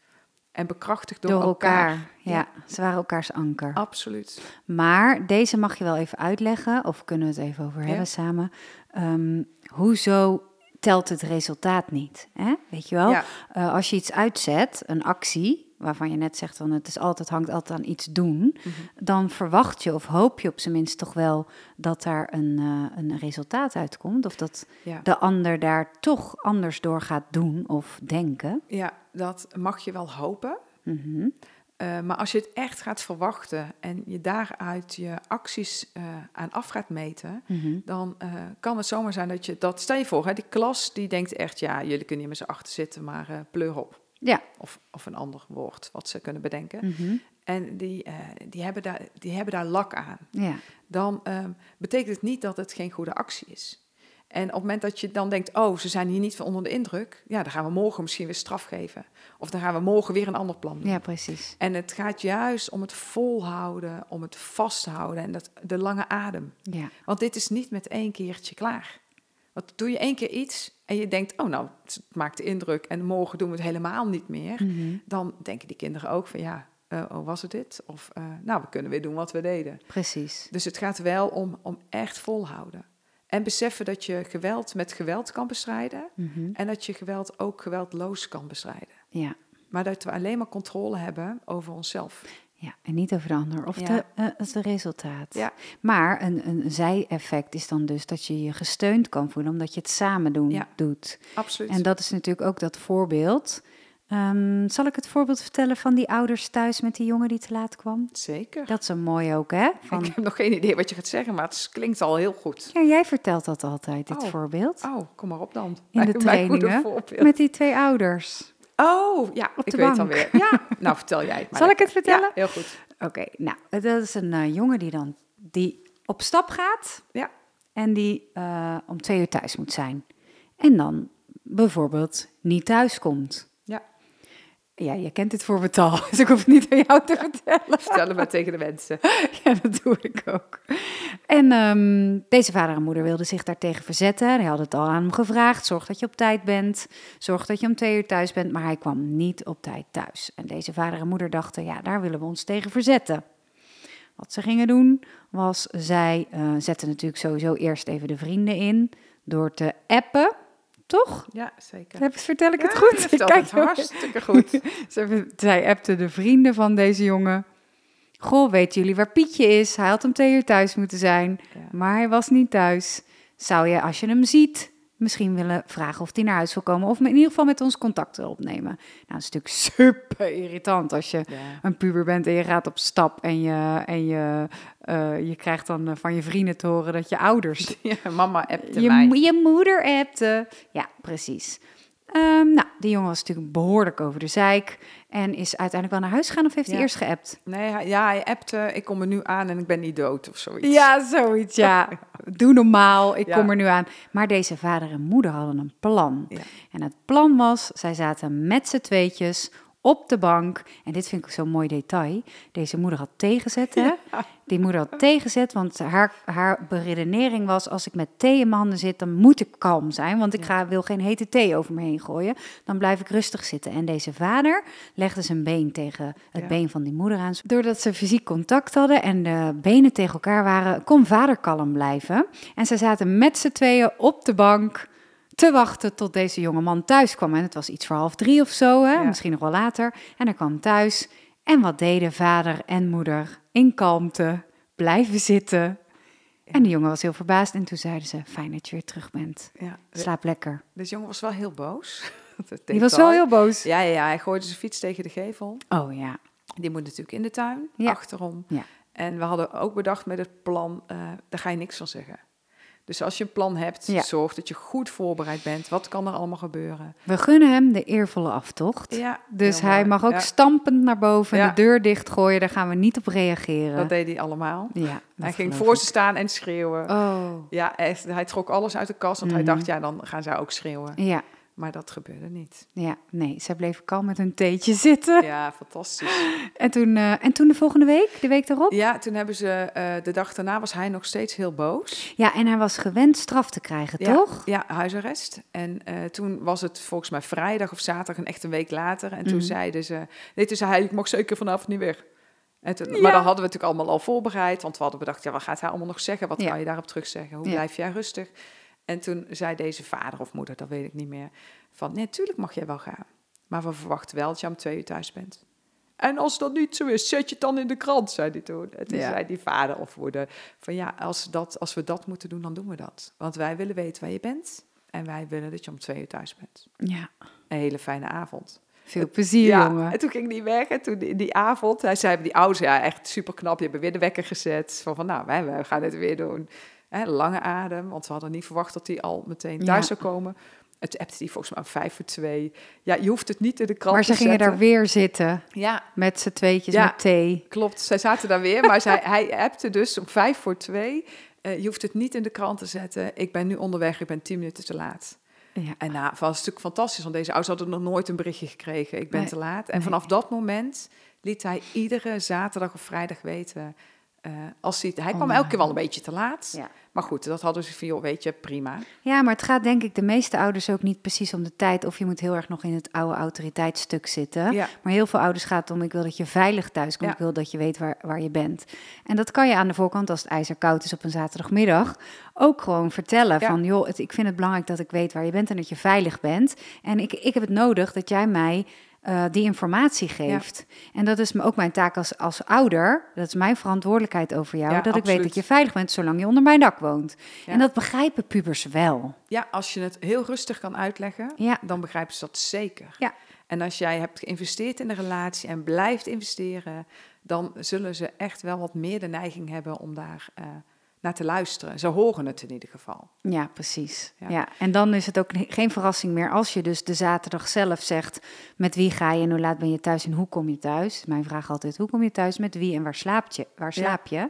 en bekrachtigd door, Door elkaar. elkaar. Ja. ze waren elkaars anker. Absoluut. Maar deze mag je wel even uitleggen, of kunnen we het even over hebben samen. Ehm, hoezo telt het resultaat niet? Hè? Weet je wel? Ja. Eh, als je iets uitzet, een actie, waarvan je net zegt van het is altijd, hangt altijd aan iets doen, Mhm. dan verwacht je of hoop je op zijn minst toch wel dat daar een, eh, een resultaat uitkomt. Of dat Ja. de ander daar toch anders door gaat doen of denken. ja, dat mag je wel hopen. Mhm. Eh, maar als je het echt gaat verwachten en je daaruit je acties eh, aan af gaat meten, Mhm. dan eh, kan het zomaar zijn dat je dat. Stel je voor, hè, die klas die denkt echt, ja, jullie kunnen hier met z'n achter zitten, maar pleur op. Ja. Of, of een ander woord wat ze kunnen bedenken. Mhm. En die, die, hebben daar, die hebben daar lak aan. ja. Dan ehm, betekent het niet dat het geen goede actie is. En op het moment dat je dan denkt, oh, ze zijn hier niet van onder de indruk, ja, dan gaan we morgen misschien weer straf geven. Of dan gaan we morgen weer een ander plan doen. ja, precies. En het gaat juist om het volhouden, om het vasthouden en dat, de lange adem. Ja. Want dit is niet met één keertje klaar. Want doe je één keer iets en je denkt, oh nou, het maakt de indruk en morgen doen we het helemaal niet meer. Mhm. Dan denken die kinderen ook van ja, eh, oh was het dit? Of eh, nou, we kunnen weer doen wat we deden. Precies. Dus het gaat wel om, om echt volhouden. En beseffen dat je geweld met geweld kan bestrijden Mhm. en dat je geweld ook geweldloos kan bestrijden. Ja. Maar dat we alleen maar controle hebben over onszelf. Ja, en niet over de ander of Ja. de, eh, het resultaat. Ja. Maar een, een zij-effect is dan dus dat je je gesteund kan voelen, omdat je het samen doen, Ja. doet. Absoluut. En dat is natuurlijk ook dat voorbeeld Ehm, zal ik het voorbeeld vertellen van die ouders thuis met die jongen die te laat kwam? Zeker. Dat is een mooi ook, hè? Van... Ik heb nog geen idee wat je gaat zeggen, maar het klinkt al heel goed. Ja, jij vertelt dat altijd, dit Oh. voorbeeld. Oh, kom maar op dan. In de trainingen. Met die twee ouders. Oh, ja, ik weet bank. alweer. Ja, [LAUGHS] nou vertel jij het maar. Zal ik het vertellen? Ja, heel goed. Oké, nou, dat is een eh, jongen die dan die op stap gaat Ja, en die eh, om twee uur thuis moet zijn. En dan bijvoorbeeld niet thuis komt. Ja. Je kent dit voorbeeld al, [LAUGHS] dus ik hoef het niet aan jou te vertellen. Vertel het maar tegen de mensen. [LAUGHS] Ja, dat doe ik ook. En ehm, deze vader en moeder wilden zich daartegen verzetten. Hij had het al aan hem gevraagd. Zorg dat je op tijd bent. Zorg dat je om twee uur thuis bent. Maar hij kwam niet op tijd thuis. En deze vader en moeder dachten, ja, daar willen we ons tegen verzetten. Wat ze gingen doen, was zij eh, zetten natuurlijk sowieso eerst even de vrienden in. Door te appen, toch? Ja, zeker. Heb- Vertel ik het goed? [LAUGHS] vertelt Kijk, het hartstikke goed. [LAUGHS] ze- Zij appte de vrienden van deze jongen. Goh, weten jullie waar Pietje is? Hij had om twee uur thuis moeten zijn, Ja. maar hij was niet thuis. Zou je, als je hem ziet, misschien willen vragen of hij naar huis wil komen... of in ieder geval met ons contact wil opnemen? Nou, dat is natuurlijk [LAUGHS] super irritant als je een puber bent en je gaat op stap... en je, en je, eh, je krijgt dan eh, van je vrienden te horen dat je ouders [LAUGHS] Ja, mama appte je, mij. je moeder appte. Ja, precies. Ehm, nou, die jongen was natuurlijk behoorlijk over de zeik. En is uiteindelijk wel naar huis gegaan of heeft hij eerst geappt? Nee, hij- ja, hij appte, ik kom er nu aan en ik ben niet dood of zoiets. Ja, zoiets, [LAUGHS] ja. Doe normaal, ik Ja. kom er nu aan. Maar deze vader en moeder hadden een plan. Ja. En het plan was, zij zaten met z'n tweetjes op de bank. En dit vind ik zo'n mooi detail. Deze moeder had tegenzet, hè? Die moeder had tegenzet, want haar, haar beredenering was... als ik met thee in mijn handen zit, dan moet ik kalm zijn... want ik ga, wil geen hete thee over me heen gooien. Dan blijf ik rustig zitten. En deze vader legde zijn been tegen het Ja. been van die moeder aan. Doordat ze fysiek contact hadden en de benen tegen elkaar waren... kon vader kalm blijven. En ze zaten met z'n tweeën op de bank te wachten tot deze jonge man thuis kwam. En het was iets voor half drie of zo, hè? Ja. misschien nog wel later. En hij kwam thuis. En wat deden vader en moeder? In kalmte, blijven zitten. En de jongen was heel verbaasd. En toen zeiden ze, fijn dat je weer terug bent. Ja. Slaap lekker. Deze jongen was wel heel boos. [LAUGHS] Die was wel heel boos. Ja, ja, hij gooide zijn fiets tegen de gevel. Oh ja. Die moet natuurlijk in de tuin, achterom. En we hadden ook bedacht met het plan, eh, daar ga je niks van zeggen. Dus als je een plan hebt, Ja. zorg dat je goed voorbereid bent. Wat kan er allemaal gebeuren? We gunnen hem de eervolle aftocht. Ja, Dus hij mag ook Ja, stampend naar boven, de deur dichtgooien. Daar gaan we niet op reageren. dat deed hij allemaal. ja, hij ging voor ik. ze staan en schreeuwen. Oh, Ja, echt, hij trok alles uit de kast, want Mhm. hij dacht, ja, dan gaan zij ook schreeuwen. ja. Maar dat gebeurde niet. Ja, nee, zij bleven kalm met hun theetje [LAUGHS] zitten. Ja, fantastisch. En, toen, eh, en toen de volgende week, de week erop? Ja, toen hebben ze, eh, de dag daarna was hij nog steeds heel boos. Ja, en hij was gewend straf te krijgen, Ja, toch? Ja, huisarrest. En eh, toen was het volgens mij vrijdag of zaterdag, een echt een week later. En toen Mhm. zeiden ze, nee, toen zei hij, ik mag zeker vanavond niet weg. En toen, Ja. Maar dan hadden we natuurlijk allemaal al voorbereid, want we hadden bedacht, ja, wat gaat hij allemaal nog zeggen? Wat Ja. kan je daarop terugzeggen? Hoe Ja. blijf jij rustig? En toen zei deze vader of moeder, dat weet ik niet meer, van, nee, tuurlijk mag jij wel gaan. Maar we verwachten wel dat je om twee uur thuis bent. En als dat niet zo is, zet je het dan in de krant, zei hij toen. En toen Ja. zei die vader of moeder van ja, als, dat, als we dat moeten doen, dan doen we dat. Want wij willen weten waar je bent en wij willen dat je om twee uur thuis bent. Ja, Een hele fijne avond. veel plezier, ja, jongen. en toen ging die weg en toen die, die avond, hij zei die ouders, ja echt super knap, die hebben weer de wekker gezet. Van, van nou, wij, wij gaan het weer doen. Hè, lange adem, want we hadden niet verwacht dat hij al meteen thuis Ja. zou komen. Het appte hij volgens mij om vijf voor twee. Ja, je hoeft het niet in de krant Maar ze te gingen zetten. daar weer zitten, Ja, met z'n tweetjes Ja. met thee. Klopt, zij zaten daar weer, maar zij, hij appte dus om vijf voor twee. eh, je hoeft het niet in de krant te zetten. Ik ben nu onderweg, ik ben tien minuten te laat. Ja. En nou, het was natuurlijk fantastisch, want deze ouders hadden nog nooit een berichtje gekregen. Ik ben Nee, te laat. En nee. vanaf dat moment liet hij iedere zaterdag of vrijdag weten. Eh, als hij, hij kwam Oh, elke keer wel een beetje te laat. Ja. Maar goed, dat hadden ze van, joh, weet je, prima. ja, maar het gaat denk ik de meeste ouders ook niet precies om de tijd. Of je moet heel erg nog in het oude autoriteitsstuk zitten. Ja. Maar heel veel ouders gaat het om, ik wil dat je veilig thuis komt. Ja. Ik wil dat je weet waar, waar je bent. En dat kan je aan de voorkant, als het ijzer koud is op een zaterdagmiddag, ook gewoon vertellen. Van, joh, het, ik vind het belangrijk dat ik weet waar je bent en dat je veilig bent. En ik, ik heb het nodig dat jij mij eh, die informatie geeft. En dat is ook mijn taak als, als ouder. Dat is mijn verantwoordelijkheid over jou. Ja, dat ik weet dat je veilig bent zolang je onder mijn dak woont. Ja. En dat begrijpen pubers wel. Ja, als je het heel rustig kan uitleggen, Ja. dan begrijpen ze dat zeker. Ja. En als jij hebt geïnvesteerd in een relatie en blijft investeren, dan zullen ze echt wel wat meer de neiging hebben om daar uh, naar te luisteren. Ze horen het in ieder geval. Ja, precies. Ja. ja. En dan is het ook geen verrassing meer als je dus de zaterdag zelf zegt met wie ga je en hoe laat ben je thuis en hoe kom je thuis. Mijn vraag altijd, hoe kom je thuis, met wie en waar slaap je? Waar slaap je?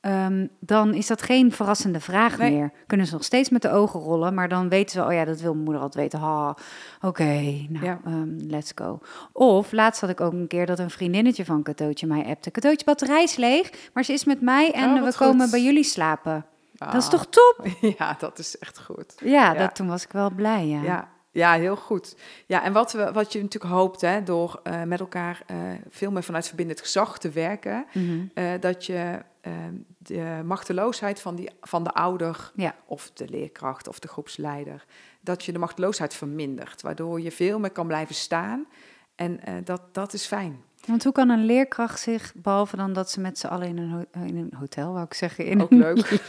Ehm, dan is dat geen verrassende vraag meer. Kunnen ze nog steeds met de ogen rollen, maar dan weten ze, oh ja, dat wil mijn moeder altijd weten. Ha, oké, nou, ehm, let's go. Of laatst had ik ook een keer dat een vriendinnetje van Katootje mij appte. Katootje, batterij is leeg, maar ze is met mij en oh, we komen bij jullie slapen. Dat is ah. toch top? [LAUGHS] Ja, dat is echt goed. Ja, Dat, toen was ik wel blij, ja. ja. Ja, heel goed. Ja, en wat, we, wat je natuurlijk hoopt, hè, door uh, met elkaar uh, veel meer vanuit verbindend gezag te werken, mm dat je Ehm, de machteloosheid van, die, van de ouder of de leerkracht of de groepsleider, dat je de machteloosheid vermindert, waardoor je veel meer kan blijven staan. En dat, dat is fijn. Want hoe kan een leerkracht zich, behalve dan dat ze met z'n allen in een, in een hotel, wou ik zeggen, in Ook een, leuk.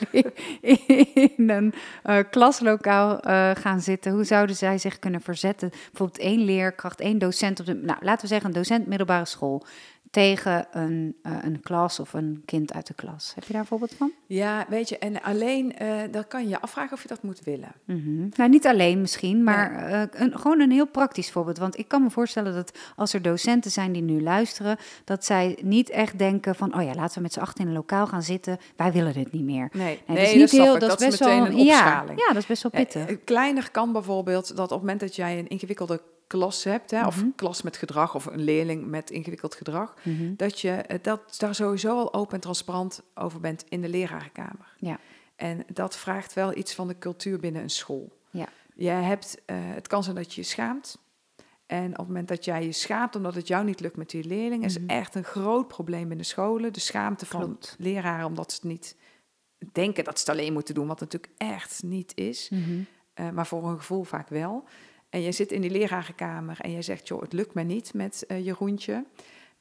[LAUGHS] in een uh, klaslokaal uh, gaan zitten, hoe zouden zij zich kunnen verzetten? Bijvoorbeeld één leerkracht, één docent op de, nou laten we zeggen een docent middelbare school tegen een, uh, een klas of een kind uit de klas. Heb je daar een voorbeeld van? Ja, weet je, en alleen, uh, dan kan je je afvragen of je dat moet willen. Mm Nou, niet alleen misschien, maar uh, een, gewoon een heel praktisch voorbeeld. Want ik kan me voorstellen dat als er docenten zijn die nu luisteren, dat zij niet echt denken van, oh ja, laten we met z'n acht in een lokaal gaan zitten. Wij willen dit niet meer. Nee, nee, dat is niet heel, dat, is best wel een opschaling. Ja, ja, dat is best wel pittig. kleiner kan bijvoorbeeld dat op het moment dat jij een ingewikkelde klas hebt, hè, of mhm. klas met gedrag, of een leerling met ingewikkeld gedrag, mhm. dat je eh, dat daar sowieso al open en transparant over bent in de lerarenkamer. Ja. En dat vraagt wel iets van de cultuur binnen een school. Ja. Je hebt, uh, het kan zijn dat je je schaamt. En op het moment dat jij je schaamt omdat het jou niet lukt met die leerling, is mhm. echt een groot probleem binnen scholen. De schaamte van leraren omdat ze het niet denken dat ze het alleen moeten doen, wat natuurlijk echt niet is. Uh, maar voor een gevoel vaak wel. En je zit in die lerarenkamer en je zegt, joh, het lukt me niet met uh, Jeroentje.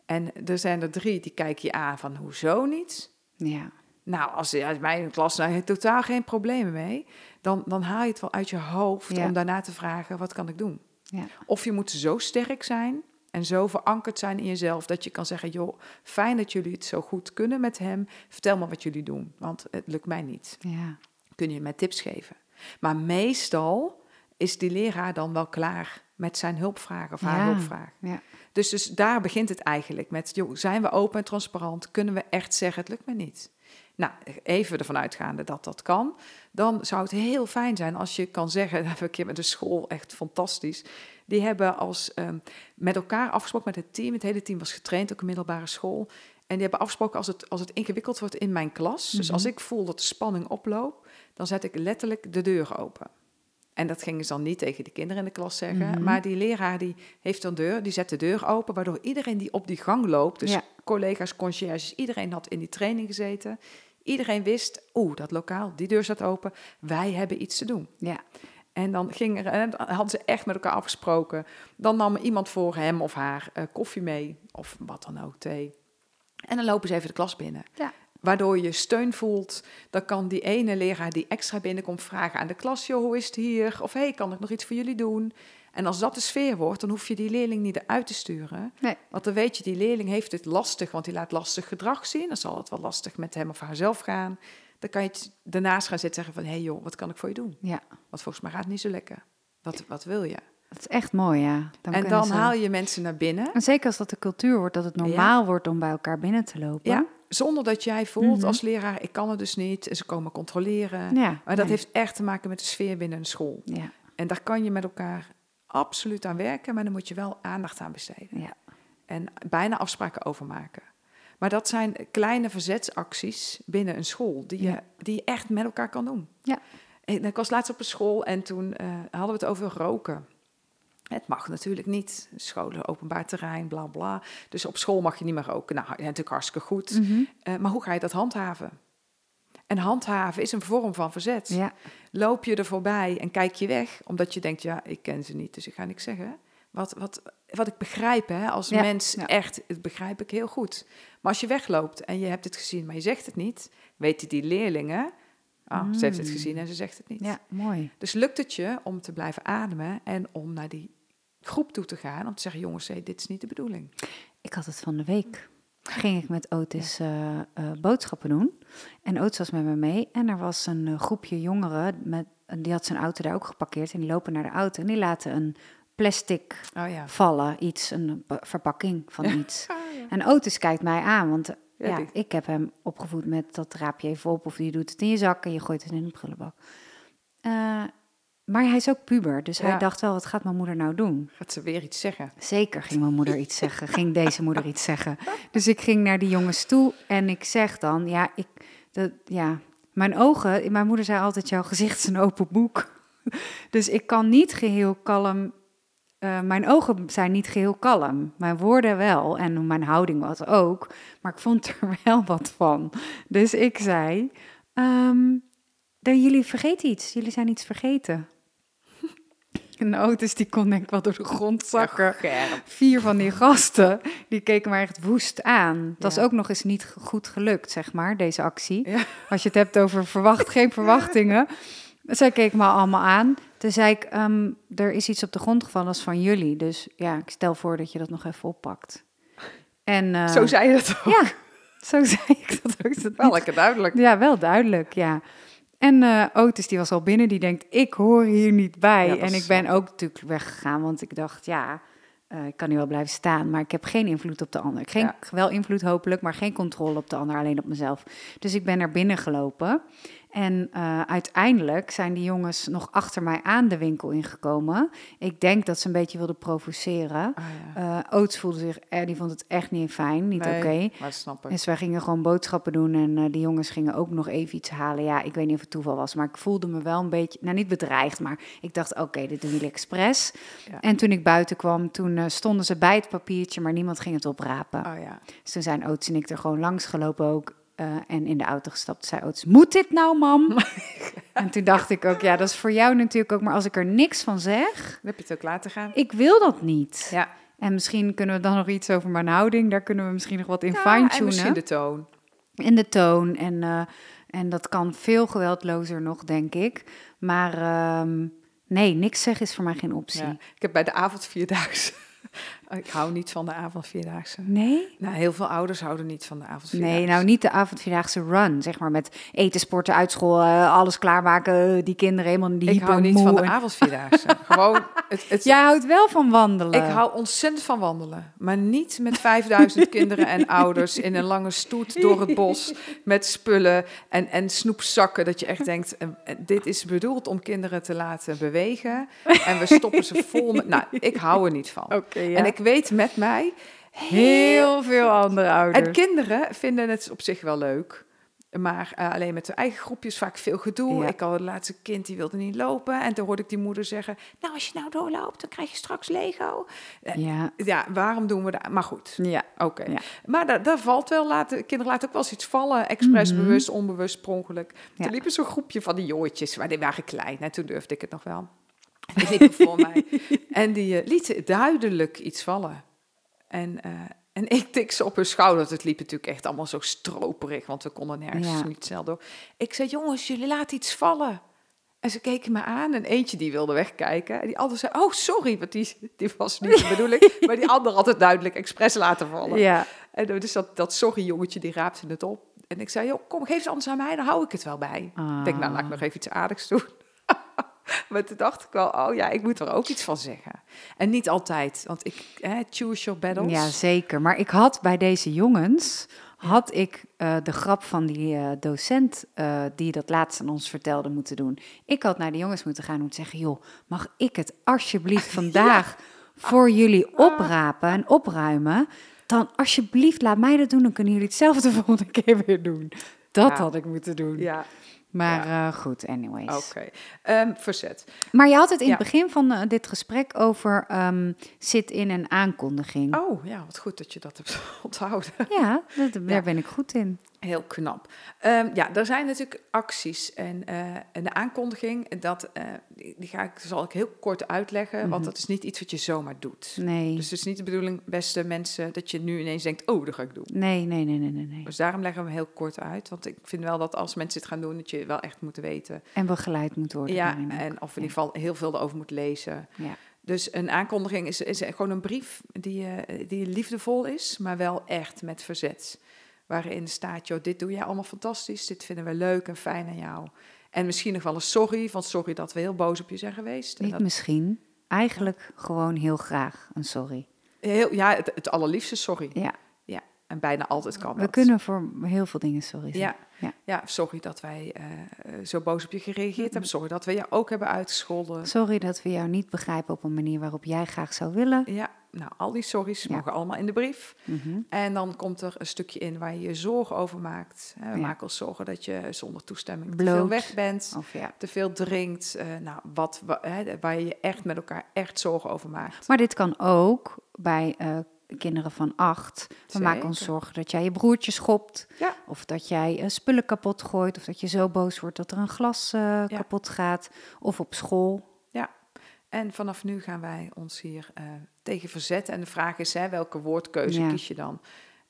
En er zijn er drie die kijken je aan van, hoezo niet? Ja. Nou, als je uit mijn klas nou, totaal geen problemen mee, dan, dan haal je het wel uit je hoofd om daarna te vragen, wat kan ik doen? Ja. Of je moet zo sterk zijn en zo verankerd zijn in jezelf dat je kan zeggen, joh, fijn dat jullie het zo goed kunnen met hem. Vertel me wat jullie doen, want het lukt mij niet. Ja. Kun je mij tips geven? Maar meestal is die leraar dan wel klaar met zijn hulpvraag of haar hulpvraag. Ja. Dus, dus daar begint het eigenlijk met, joh, zijn we open en transparant? Kunnen we echt zeggen, het lukt me niet? Nou, even ervan uitgaande dat dat kan, dan zou het heel fijn zijn als je kan zeggen, dat heb ik een keer met de school echt fantastisch. Die hebben als ehm, met elkaar afgesproken met het team, het hele team was getraind, ook een middelbare school. En die hebben afgesproken als het, als het ingewikkeld wordt in mijn klas, dus mhm. als ik voel dat de spanning oploopt, dan zet ik letterlijk de deur open. En dat gingen ze dan niet tegen de kinderen in de klas zeggen. Mhm. Maar die leraar die heeft een deur, die zet de deur open, waardoor iedereen die op die gang loopt, dus collega's, conciërges, iedereen had in die training gezeten. Iedereen wist, oeh, dat lokaal, die deur staat open, wij hebben iets te doen. Ja. En dan, ging er, en hadden ze echt met elkaar afgesproken. Dan nam iemand voor hem of haar uh, koffie mee, of wat dan ook, thee. En dan lopen ze even de klas binnen. Ja waardoor je steun voelt, dan kan die ene leraar die extra binnenkomt vragen aan de klas, joh, hoe is het hier? Of hey, kan ik nog iets voor jullie doen? En als dat de sfeer wordt, dan hoef je die leerling niet eruit te sturen. Nee. Want dan weet je, die leerling heeft het lastig, want die laat lastig gedrag zien. Dan zal het wel lastig met hem of haar zelf gaan. Dan kan je daarnaast gaan zitten en zeggen van, hé hey joh, wat kan ik voor je doen? Ja. Want volgens mij gaat het niet zo lekker. Wat, wat wil je? Dat is echt mooi, ja. Dan en dan haal je mensen naar binnen. En zeker als dat de cultuur wordt, dat het normaal wordt om bij elkaar binnen te lopen. Ja, zonder dat jij voelt mhm. als leraar, ik kan het dus niet. En ze komen controleren. Ja, maar dat heeft echt te maken met de sfeer binnen een school. Ja. En daar kan je met elkaar absoluut aan werken, maar dan moet je wel aandacht aan besteden. Ja. En bijna afspraken over maken. Maar dat zijn kleine verzetsacties binnen een school die je, die je echt met elkaar kan doen. Ja. ik was laatst op een school en toen uh, hadden we het over roken. Het mag natuurlijk niet. Scholen, openbaar terrein, bla bla. Dus op school mag je niet meer roken. Nou, natuurlijk hartstikke goed. Eh, maar hoe ga je dat handhaven? En handhaven is een vorm van verzet. Ja. Loop je er voorbij en kijk je weg, omdat je denkt, ja, ik ken ze niet, dus ik ga niks zeggen. Wat, wat, wat ik begrijp hè, als mens, echt, dat begrijp ik heel goed. Maar als je wegloopt en je hebt het gezien, maar je zegt het niet, weten die leerlingen, ah, ze heeft het mm. gezien en ze zegt het niet. Ja, mooi. Dus lukt het je om te blijven ademen en om naar die groep toe te gaan om te zeggen, jongens, dit is niet de bedoeling. Ik had het van de week. Ging ik met Otis eh, eh, boodschappen doen. En Otis was met me mee. En er was een eh, groepje jongeren. Met, die had zijn auto daar ook geparkeerd. En die lopen naar de auto. En die laten een plastic Oh ja. vallen. Iets, een verpakking van iets. [LAUGHS] Ja. En Otis kijkt mij aan. Want Ja, ik heb hem opgevoed met dat raap je even op. Of je doet het in je zak en je gooit het in de prullenbak. Maar hij is ook puber. Dus hij dacht wel, wat gaat mijn moeder nou doen? Gaat ze weer iets zeggen? Zeker ging mijn moeder iets zeggen. [LAUGHS] Ging deze moeder iets zeggen. Dus ik ging naar die jongens toe en ik zeg dan, ja, ik, dat, ja, mijn ogen, mijn moeder zei altijd, jouw gezicht is een open boek. [LAUGHS] Dus ik kan niet geheel kalm, eh, mijn ogen zijn niet geheel kalm. Mijn woorden wel en mijn houding was ook, maar ik vond er [LAUGHS] wel wat van. Dus ik zei, dan jullie vergeten iets, jullie zijn iets vergeten. En Otis die kon denk ik wel door de grond zakken vier van die gasten, die keken me echt woest aan. Was Ja. ook nog eens niet goed gelukt, zeg maar, deze actie. Ja. Als je het hebt over verwacht, geen [LAUGHS] verwachtingen. Zij keek me allemaal aan. Toen zei ik, ehm, er is iets op de grond gevallen als van jullie. Dus ja, ik stel voor dat je dat nog even oppakt. En, eh, Zo zei je dat ook. Ja, zo [LAUGHS] zei ik dat ook. Is dat Wel lekker duidelijk. ja, wel duidelijk, ja. En eh Otis, die was al binnen, die denkt, ik hoor hier niet bij. Ja, en ik ben ook natuurlijk weggegaan, want ik dacht, ja, eh, ik kan hier wel blijven staan, maar ik heb geen invloed op de ander. Geen, Ja. Wel invloed hopelijk, maar geen controle op de ander, alleen op mezelf. Dus ik ben naar binnen gelopen. En eh, uiteindelijk zijn die jongens nog achter mij aan de winkel ingekomen. Ik denk dat ze een beetje wilden provoceren. Ah, ja. Eh Otis voelde zich, eh, die vond het echt niet fijn, niet Nee, oké. Ik. Dus wij gingen gewoon boodschappen doen en eh die jongens gingen ook nog even iets halen. Ja, ik weet niet of het toeval was, maar ik voelde me wel een beetje, nou niet bedreigd, maar ik dacht, oké, dit doen jullie expres. Ja. En toen ik buiten kwam, toen stonden ze bij het papiertje, maar niemand ging het oprapen. Oh ja. Dus toen zijn Otis en ik er gewoon langs gelopen ook eh, en in de auto gestapt. Zei Otis, moet dit nou, mam? [LAUGHS] en toen dacht ik ook, ja, dat is voor jou natuurlijk ook, maar als ik er niks van zeg, Dan heb je het ook laten gaan. ik wil dat niet. Ja. En misschien kunnen we dan nog iets over mijn houding, daar kunnen we misschien nog wat in Ja, fine-tunen. en misschien de toon. En de toon. En, eh, en dat kan veel geweldlozer nog, denk ik. Maar ehm, nee, niks zeggen is voor mij geen optie. Ja. Ik heb bij de avondvierdaagse... ik hou niet van de avondvierdaagse. Nee? Nou, heel veel ouders houden niet van de avondvierdaagse. Nee, nou niet de avondvierdaagse run, zeg maar met eten, sporten, uit school, eh, alles klaarmaken, die kinderen helemaal die Ik hou niet van de avondvierdaagse. [LAUGHS] Gewoon, het, het, Jij houdt wel van wandelen. Ik hou ontzettend van wandelen, maar niet met 5000 [LAUGHS] kinderen en ouders in een lange stoet door het bos met spullen en, en snoepzakken. Dat je echt denkt, eh, eh, dit is bedoeld om kinderen te laten bewegen en we stoppen ze vol met... Nou, ik hou er niet van. [LAUGHS] Oké, ja. En ik weet met mij, heel veel andere ouders. en kinderen vinden het op zich wel leuk. Maar eh, alleen met de eigen groepjes vaak veel gedoe. Ja. Ik had het laatste kind, die wilde niet lopen. En toen hoorde ik die moeder zeggen... Nou, als je nou doorloopt, dan krijg je straks Lego. Ja, Ja, waarom doen we dat? Maar goed, ja. oké. Ja. Maar daar, valt wel, laten, kinderen laten ook wel eens iets vallen. Expres, Mhm. bewust, onbewust, per ongeluk. Ja. Toen liep er zo'n groepje van die jongetjes, maar die waren klein. En toen durfde ik het nog wel. [LAUGHS] Voor mij. En die eh, lieten duidelijk iets vallen. En, eh, en ik tik ze op hun schouder. Het liep natuurlijk echt allemaal zo stroperig, want we konden nergens Ja. niet snel door. Ik zei, jongens, jullie laten iets vallen. En ze keken me aan en eentje die wilde wegkijken. En die ander zei, oh sorry, want die, die was niet de bedoeling. [LAUGHS] maar die ander had het duidelijk expres laten vallen. ja. En dus dat, dat sorry jongetje, die raapte het op. En ik zei, joh, kom, geef het anders aan mij, dan hou ik het wel bij. Ik denk, nou, laat ik nog even iets aardigs doen. Maar toen dacht ik wel, oh ja, ik moet er ook iets van zeggen. En niet altijd, want ik, hè, choose your battles. Ja, zeker. Maar ik had bij deze jongens, had ik eh, de grap van die eh, docent eh, die dat laatst aan ons vertelde moeten doen. Ik had naar de jongens moeten gaan en moeten zeggen, joh, mag ik het alsjeblieft [LAUGHS] vandaag voor jullie oprapen en opruimen? Dan alsjeblieft, laat mij dat doen, dan kunnen jullie hetzelfde de [LAUGHS] volgende keer weer doen. Dat Ja. had ik moeten doen. Ja, Maar eh, goed, anyways. oké. Ehm, verzet. Maar je had het in Ja. het begin van eh, dit gesprek over ehm, zit in een aankondiging. Oh, ja, wat goed dat je dat hebt [LAUGHS] onthouden. Ja, dat, daar Ja. ben ik goed in. Heel knap. Ehm, ja, er zijn natuurlijk acties en, eh, en de aankondiging, dat, eh, die, ga ik, zal ik heel kort uitleggen, want Mhm. dat is niet iets wat je zomaar doet. Nee. Dus het is niet de bedoeling, beste mensen, dat je nu ineens denkt, oh, dat ga ik doen. Nee, nee, nee, nee, nee, nee. Dus daarom leggen we hem heel kort uit, want ik vind wel dat als mensen het gaan doen, dat je wel echt moet weten. En begeleid moet worden. Ja, en of in ieder geval heel veel erover moet lezen. Ja. Dus een aankondiging is, is gewoon een brief die, eh, die liefdevol is, maar wel echt met verzet. Waarin staat, joh, dit doe jij allemaal fantastisch, dit vinden we leuk en fijn aan jou. En misschien nog wel een sorry, van sorry dat we heel boos op je zijn geweest. Niet dat, misschien, eigenlijk gewoon heel graag een sorry. heel, ja, het, het allerliefste sorry. Ja, Ja, en bijna altijd kan we dat. kunnen voor heel veel dingen sorry zeggen. Ja, Ja. ja. sorry dat wij eh, zo boos op je gereageerd hebben. Sorry dat we je ook hebben uitgescholden. Sorry dat we jou niet begrijpen op een manier waarop jij graag zou willen. Ja, nou, al die sorry's Ja. mogen allemaal in de brief. Mhm. En dan komt er een stukje in waar je je zorgen over maakt. We Ja. maken ons zorgen dat je zonder toestemming te veel weg bent, Of ja. te veel drinkt. eh, nou, wat, wa- hè, waar je je echt met elkaar echt zorgen over maakt. Maar dit kan ook bij eh, kinderen van acht. We maken ons zorgen dat jij je broertje schopt. Ja. Of dat jij eh, spullen kapot gooit. Of dat je zo boos wordt dat er een glas kapot gaat. Of op school. En vanaf nu gaan wij ons hier eh, tegen verzetten. En de vraag is, hè, welke woordkeuze Ja. kies je dan?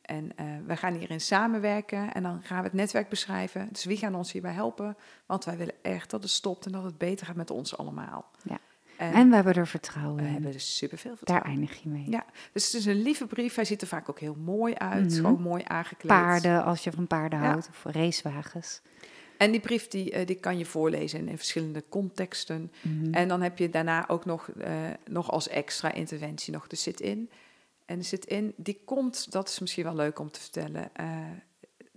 En eh, we gaan hierin samenwerken en dan gaan we het netwerk beschrijven. Dus wie gaan ons hierbij helpen? Want wij willen echt dat het stopt en dat het beter gaat met ons allemaal. Ja. En, En we hebben er vertrouwen we in. hebben er superveel Daar vertrouwen. eindig je mee. Ja, dus het is een lieve brief. Hij ziet er vaak ook heel mooi uit. Mhm. Gewoon mooi aangekleed. Paarden, als je van paarden Ja. houdt. Of racewagens. En die brief die, eh, die kan je voorlezen in, verschillende contexten. Mhm. En dan heb je daarna ook nog, eh, nog als extra interventie nog de sit-in. En de sit-in, die komt, dat is misschien wel leuk om te vertellen, eh,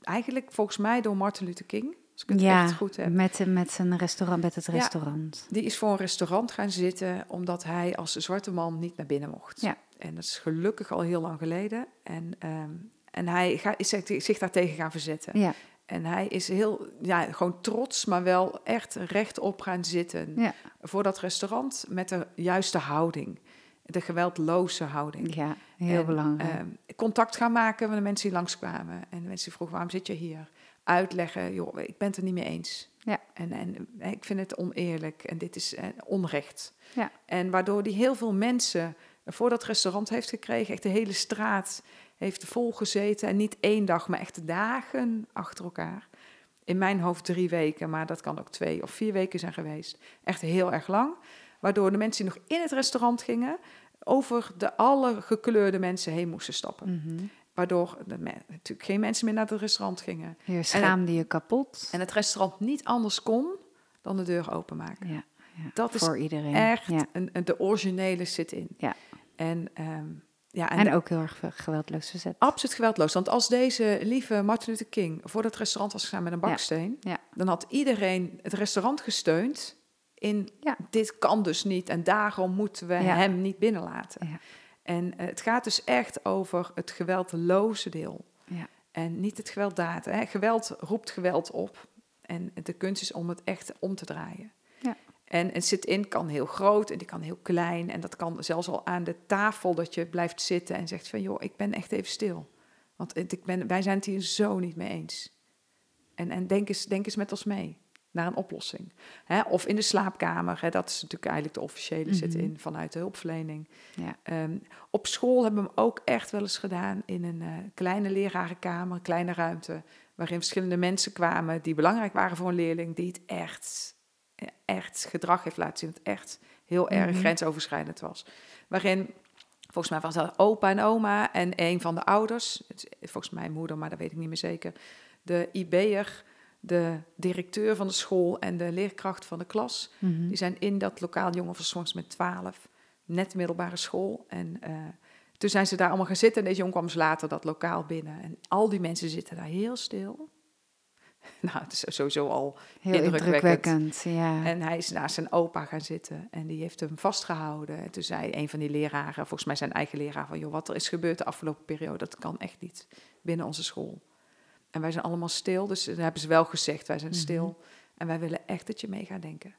eigenlijk volgens mij door Martin Luther King, als ik het ja, echt goed heb. met, met zijn restaurant, met het Ja. restaurant. Die is voor een restaurant gaan zitten omdat hij als zwarte man niet naar binnen mocht. Ja. En dat is gelukkig al heel lang geleden. En, ehm, en hij ga, is zich zich daartegen gaan verzetten. Ja, En hij is heel, ja, gewoon trots, maar wel echt rechtop gaan zitten ja, voor dat restaurant met de juiste houding. De geweldloze houding. ja, heel En, belangrijk. ehm, contact gaan maken met de mensen die langskwamen. En de mensen die vroegen, waarom zit je hier? Uitleggen, joh, ik ben het er niet mee eens. Ja. En, en eh, ik vind het oneerlijk en dit is eh, onrecht. Ja. En waardoor die heel veel mensen voor dat restaurant heeft gekregen. Echt de hele straat heeft vol gezeten. En niet één dag, maar echt dagen achter elkaar. In mijn hoofd drie weken, maar dat kan ook twee of vier weken zijn geweest. Echt heel erg lang. Waardoor de mensen die nog in het restaurant gingen, over de alle gekleurde mensen heen moesten stappen. Mhm. Waardoor de natuurlijk geen mensen meer naar het restaurant gingen. Je schaamde je kapot. En het restaurant niet anders kon dan de deur openmaken. ja, ja, Dat is voor iedereen. Echt Ja. een, een- de originele zit-in. Ja. En, ehm, ja, en, En ook heel erg geweldloos verzet. absoluut geweldloos. Want als deze lieve Martin Luther King voor dat restaurant was gegaan met een baksteen, Ja. dan had iedereen het restaurant gesteund in dit kan dus niet en daarom moeten we hem niet binnenlaten. Ja. En eh, het gaat dus echt over het geweldloze deel. Ja. En niet het gewelddaad. Hè. Geweld roept geweld op. En de kunst is om het echt om te draaien. En het zit-in kan heel groot en die kan heel klein. En dat kan zelfs al aan de tafel dat je blijft zitten en zegt van... joh, ik ben echt even stil. Want ik ben, wij zijn het hier zo niet mee eens. En, en denk, eens, denk eens met ons mee naar een oplossing. Hè? Of in de slaapkamer, hè? dat is natuurlijk eigenlijk de officiële Mhm. zit-in vanuit de hulpverlening. Ja. Ehm, op school hebben we hem ook echt wel eens gedaan in een eh, kleine lerarenkamer, een kleine ruimte, waarin verschillende mensen kwamen die belangrijk waren voor een leerling, die het echt, echt gedrag heeft laten zien, het echt heel erg Mhm. grensoverschrijdend was. Waarin, volgens mij was dat opa en oma en een van de ouders, volgens mij moeder, maar dat weet ik niet meer zeker, de IB'er, de directeur van de school en de leerkracht van de klas, Mhm. die zijn in dat lokaal jongen van soms met 12, net middelbare school. En eh, toen zijn ze daar allemaal gaan zitten en deze jongen kwam dus later dat lokaal binnen. En al die mensen zitten daar heel stil. [LAUGHS] nou, het is sowieso al. Heel indrukwekkend. indrukwekkend. Ja. En hij is naast zijn opa gaan zitten en die heeft hem vastgehouden. En toen zei een van die leraren, volgens mij zijn eigen leraar, van joh, wat er is gebeurd de afgelopen periode, dat kan echt niet binnen onze school. En wij zijn allemaal stil, dus dat hebben ze wel gezegd, wij zijn Mhm. stil. En wij willen echt dat je mee gaat denken.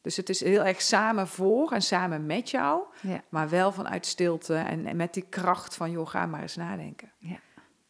Dus het is heel erg samen voor en samen met jou, ja. maar wel vanuit stilte en, en met die kracht van, joh, ga maar eens nadenken. Ja.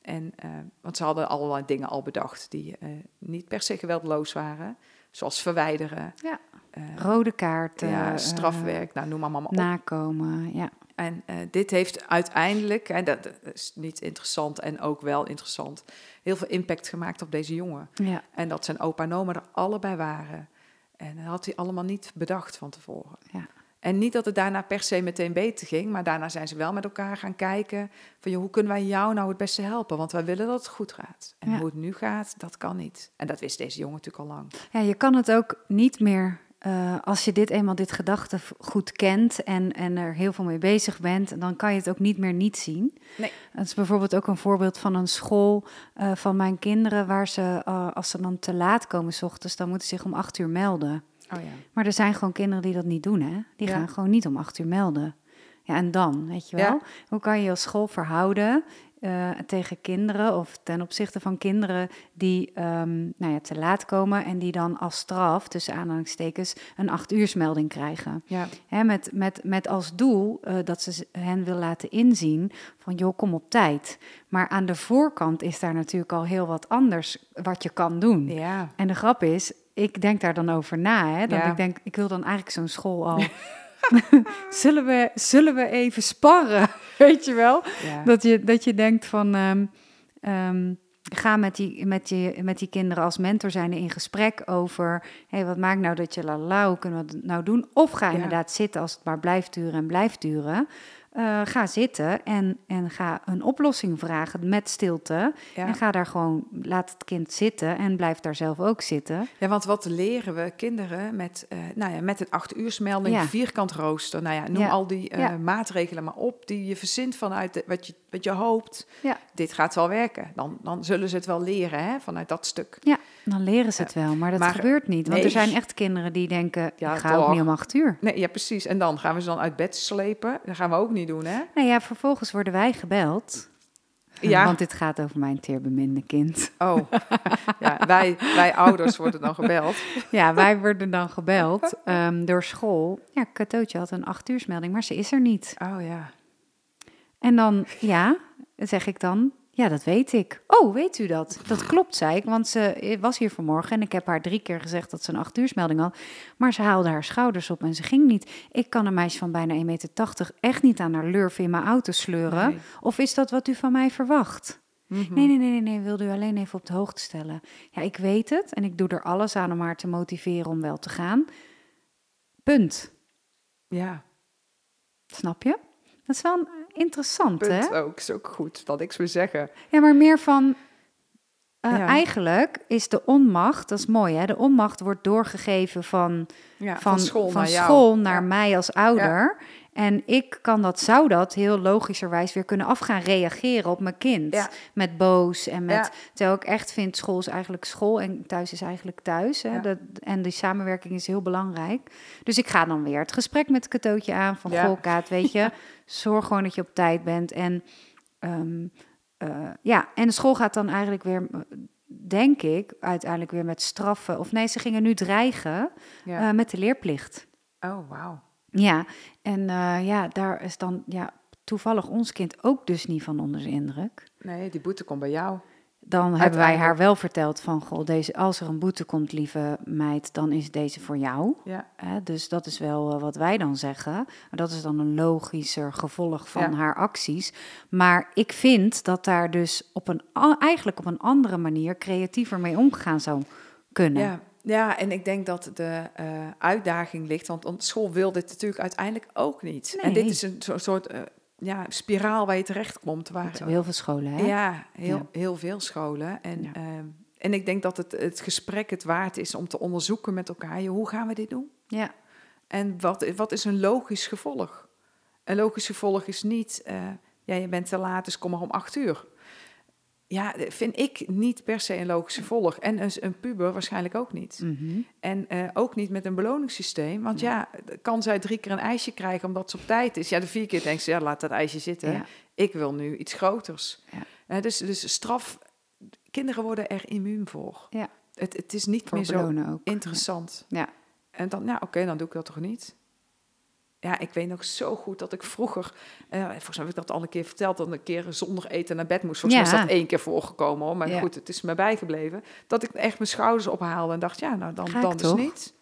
En, eh, want ze hadden allerlei dingen al bedacht die eh, niet per se geweldloos waren, zoals verwijderen, Ja. eh, Rode kaarten. ja, strafwerk, nou noem maar allemaal op. nakomen. Ja. En dit heeft uiteindelijk, en dat is niet interessant en ook wel interessant, heel veel impact gemaakt op deze jongen. Ja. En dat zijn opa en oma er allebei waren. En dat had hij allemaal niet bedacht van tevoren. Ja. En niet dat het daarna per se meteen beter ging, maar daarna zijn ze wel met elkaar gaan kijken van joh, hoe kunnen wij jou nou het beste helpen? Want wij willen dat het goed gaat. En Ja. hoe het nu gaat, dat kan niet. En dat wist deze jongen natuurlijk al lang. Ja, je kan het ook niet meer, eh, als je dit eenmaal, dit gedachtegoed kent en, en er heel veel mee bezig bent, dan kan je het ook niet meer niet zien. Nee. Dat is bijvoorbeeld ook een voorbeeld van een school eh, van mijn kinderen, waar ze, eh, als ze dan te laat komen s ochtends, dan moeten ze zich om acht uur melden. Oh ja. Maar er zijn gewoon kinderen die dat niet doen, hè? Die Ja. gaan gewoon niet om acht uur melden. Ja, en dan, weet je wel? Ja. Hoe kan je als school verhouden eh, tegen kinderen of ten opzichte van kinderen die ehm, nou ja, te laat komen en die dan als straf, tussen aanhalingstekens, een acht uursmelding krijgen? Ja. Hè, met, met, met als doel eh, dat ze hen wil laten inzien van joh, kom op tijd. Maar aan de voorkant is daar natuurlijk al heel wat anders wat je kan doen. ja. En de grap is, ik denk daar dan over na. Hè? Dat Ja. ik denk, ik wil dan eigenlijk zo'n school al. [LAUGHS] [LAUGHS] zullen, we, zullen we even sparren? [LAUGHS] Weet je wel? ja. Dat je, dat je denkt van. ehm, ehm, ga met die, met, die, met die kinderen als mentor zijn in gesprek over. Hé, wat maakt nou dat je la la, la, hoe kunnen we het nou doen? Of ga Ja. inderdaad zitten als het maar blijft duren en blijft duren. Eh, ga zitten en, en ga een oplossing vragen met stilte. Ja. En ga daar gewoon, laat het kind zitten en blijf daar zelf ook zitten. Ja, want wat leren we kinderen met, eh, nou ja, met een acht uursmelding, Ja. vierkant rooster, nou ja, noem Ja. al die eh, maatregelen maar op die je verzint vanuit de- wat, je, wat je hoopt. Ja. Dit gaat wel werken. Dan, dan zullen ze het wel leren hè, vanuit dat stuk. Ja, dan leren ze het wel, maar dat Maar, gebeurt niet. Want nee. er zijn echt kinderen die denken, Ja, ik ga ook niet om acht uur. Nee, ja, precies. En dan gaan we ze dan uit bed slepen. Dat gaan we ook niet doen, hè? Nou ja, vervolgens worden wij gebeld. Ja. Want dit gaat over mijn teerbeminde kind. Oh, ja, wij, wij ouders worden dan gebeld. Ja, wij worden dan gebeld ehm, door school. Ja, Katootje had een acht uursmelding, maar ze is er niet. Oh ja. En dan, ja, zeg ik dan, ja, dat weet ik. Oh, weet u dat? Dat klopt, zei ik, want ze was hier vanmorgen en ik heb haar drie keer gezegd dat ze een acht uursmelding had. Maar ze haalde haar schouders op en ze ging niet. Ik kan een meisje van bijna 1,80 meter echt niet aan haar lurven in mijn auto sleuren. Nee. Of is dat wat u van mij verwacht? Mhm. Nee, nee, nee, nee, nee, wilde u alleen even op de hoogte stellen. Ja, ik weet het en ik doe er alles aan om haar te motiveren om wel te gaan. Punt. Ja, Snap je? Dat is wel een- interessant, hè? punt ook. Is ook goed dat ik zou zeggen. Ja, maar meer van. eh, Ja. Eigenlijk is de onmacht, dat is mooi hè, de onmacht wordt doorgegeven van, Ja, van, van, school van naar school naar mij als ouder. En ik kan dat, zou dat heel logischerwijs weer kunnen af gaan reageren op mijn kind. Ja. Met boos en met, Ja. terwijl ik echt vind, school is eigenlijk school en thuis is eigenlijk thuis. Hè? Ja. Dat, en die samenwerking is heel belangrijk. Dus ik ga dan weer het gesprek met het katootje aan van, Ja. goh Kaat, weet je, [LAUGHS] zorg gewoon dat je op tijd bent. En ehm, eh, ja, en de school gaat dan eigenlijk weer, denk ik, uiteindelijk weer met straffen. Of nee, ze gingen nu dreigen Ja. eh, met de leerplicht. oh, wauw. Ja, en eh, ja, daar is dan ja, toevallig ons kind ook dus niet van onder de indruk. Nee, die boete komt bij jou. Dan hebben wij haar wel verteld van, goh, deze, als er een boete komt, lieve meid, dan is deze voor jou. Ja, Hè, dus dat is wel eh, wat wij dan zeggen. Maar dat is dan een logischer gevolg van Ja. haar acties. Maar ik vind dat daar dus op een, eigenlijk op een andere manier creatiever mee omgegaan zou kunnen. ja. Ja, en ik denk dat de eh, uitdaging ligt, want, school wil dit natuurlijk uiteindelijk ook niet. En dit Nee. is een soort eh, ja, spiraal waar je terecht komt. Waar, heel veel scholen, hè? Ja, heel, Ja. heel veel scholen. En, Ja. ehm, en ik denk dat het, het gesprek het waard is om te onderzoeken met elkaar. Hoe gaan we dit doen? ja. En wat, wat is een logisch gevolg? Een logisch gevolg is niet, eh, ja, je bent te laat, dus kom maar om acht uur. Ja, vind ik niet per se een logisch gevolg. En een, een puber waarschijnlijk ook niet. Mhm. En eh, ook niet met een beloningssysteem. Want ja, kan zij drie keer een ijsje krijgen omdat ze op tijd is? Ja, de vier keer denkt ze, ja, laat dat ijsje zitten. Ja. Ik wil nu iets groters. Ja. Dus, dus straf, kinderen worden er immuun voor. Ja. Het, het is niet Voor meer zo ook. interessant. Ja. En dan, ja, oké, dan doe ik dat toch niet? Ja, ik weet nog zo goed dat ik vroeger, eh, volgens mij heb ik dat al een keer verteld, dat een keer zonder eten naar bed moest. Volgens mij is dat één keer voorgekomen hoor, maar Ja. goed, het is me bijgebleven. Dat ik echt mijn schouders ophaalde en dacht, ja, nou dan, dan dus niet.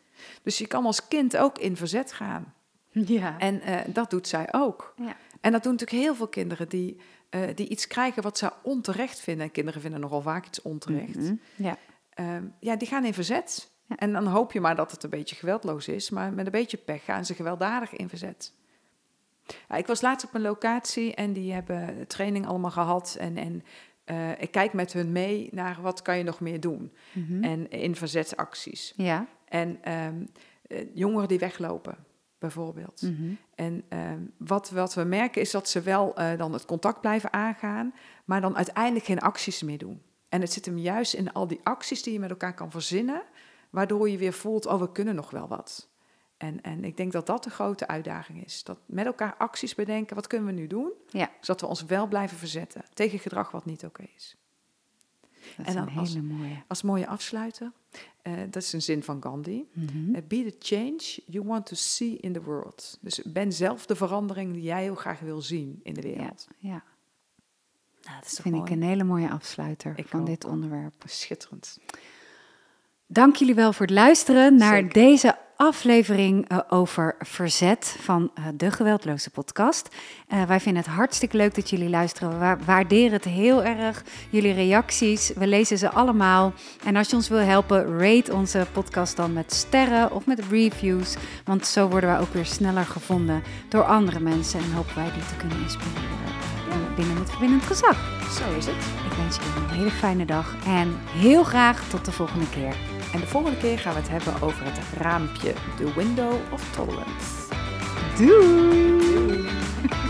Dus je kan als kind ook in verzet gaan. Ja. En eh, dat doet zij ook. Ja. En dat doen natuurlijk heel veel kinderen die, eh, die iets krijgen wat ze onterecht vinden. En kinderen vinden nogal vaak iets onterecht. Mhm. Ja. Ehm, ja, die gaan in verzet. Ja. En dan hoop je maar dat het een beetje geweldloos is, maar met een beetje pech gaan ze gewelddadig in verzet. Ja, ik was laatst op een locatie en die hebben training allemaal gehad. En, en eh, ik kijk met hun mee naar wat kan je nog meer doen. Mhm. En in verzetsacties. Ja. En ehm, eh, jongeren die weglopen, bijvoorbeeld. Mhm. En ehm, wat, wat we merken is dat ze wel eh, dan het contact blijven aangaan, maar dan uiteindelijk geen acties meer doen. En het zit hem juist in al die acties die je met elkaar kan verzinnen, waardoor je weer voelt, oh, we kunnen nog wel wat. En, en ik denk dat dat de grote uitdaging is. Dat met elkaar acties bedenken, wat kunnen we nu doen? Ja. Zodat we ons wel blijven verzetten tegen gedrag wat niet oké is. Dat En is dan een als- hele mooie. Als mooie afsluiter, eh, dat is een zin van Gandhi. Mhm. Eh, Be the change you want to see in the world. Dus ben zelf de verandering die jij heel graag wil zien in de wereld. Ja, Nou, dat is dat vind ik mooi? een hele mooie afsluiter Ik van ook. dit onderwerp. Schitterend. Dank jullie wel voor het luisteren naar Zeker. deze aflevering eh, over verzet van eh, de Geweldloze podcast. Eh, wij vinden het hartstikke leuk dat jullie luisteren. We wa- waarderen het heel erg. Jullie reacties, we lezen ze allemaal. En als je ons wil helpen, rate onze podcast dan met sterren of met reviews. Want zo worden wij ook weer sneller gevonden door andere mensen. En hopen wij die te kunnen inspireren binnen het verbindend gezag. Zo is het. Ik wens jullie een hele fijne dag en heel graag tot de volgende keer. En de volgende keer gaan we het hebben over het raampje, de window of tolerance. Doei!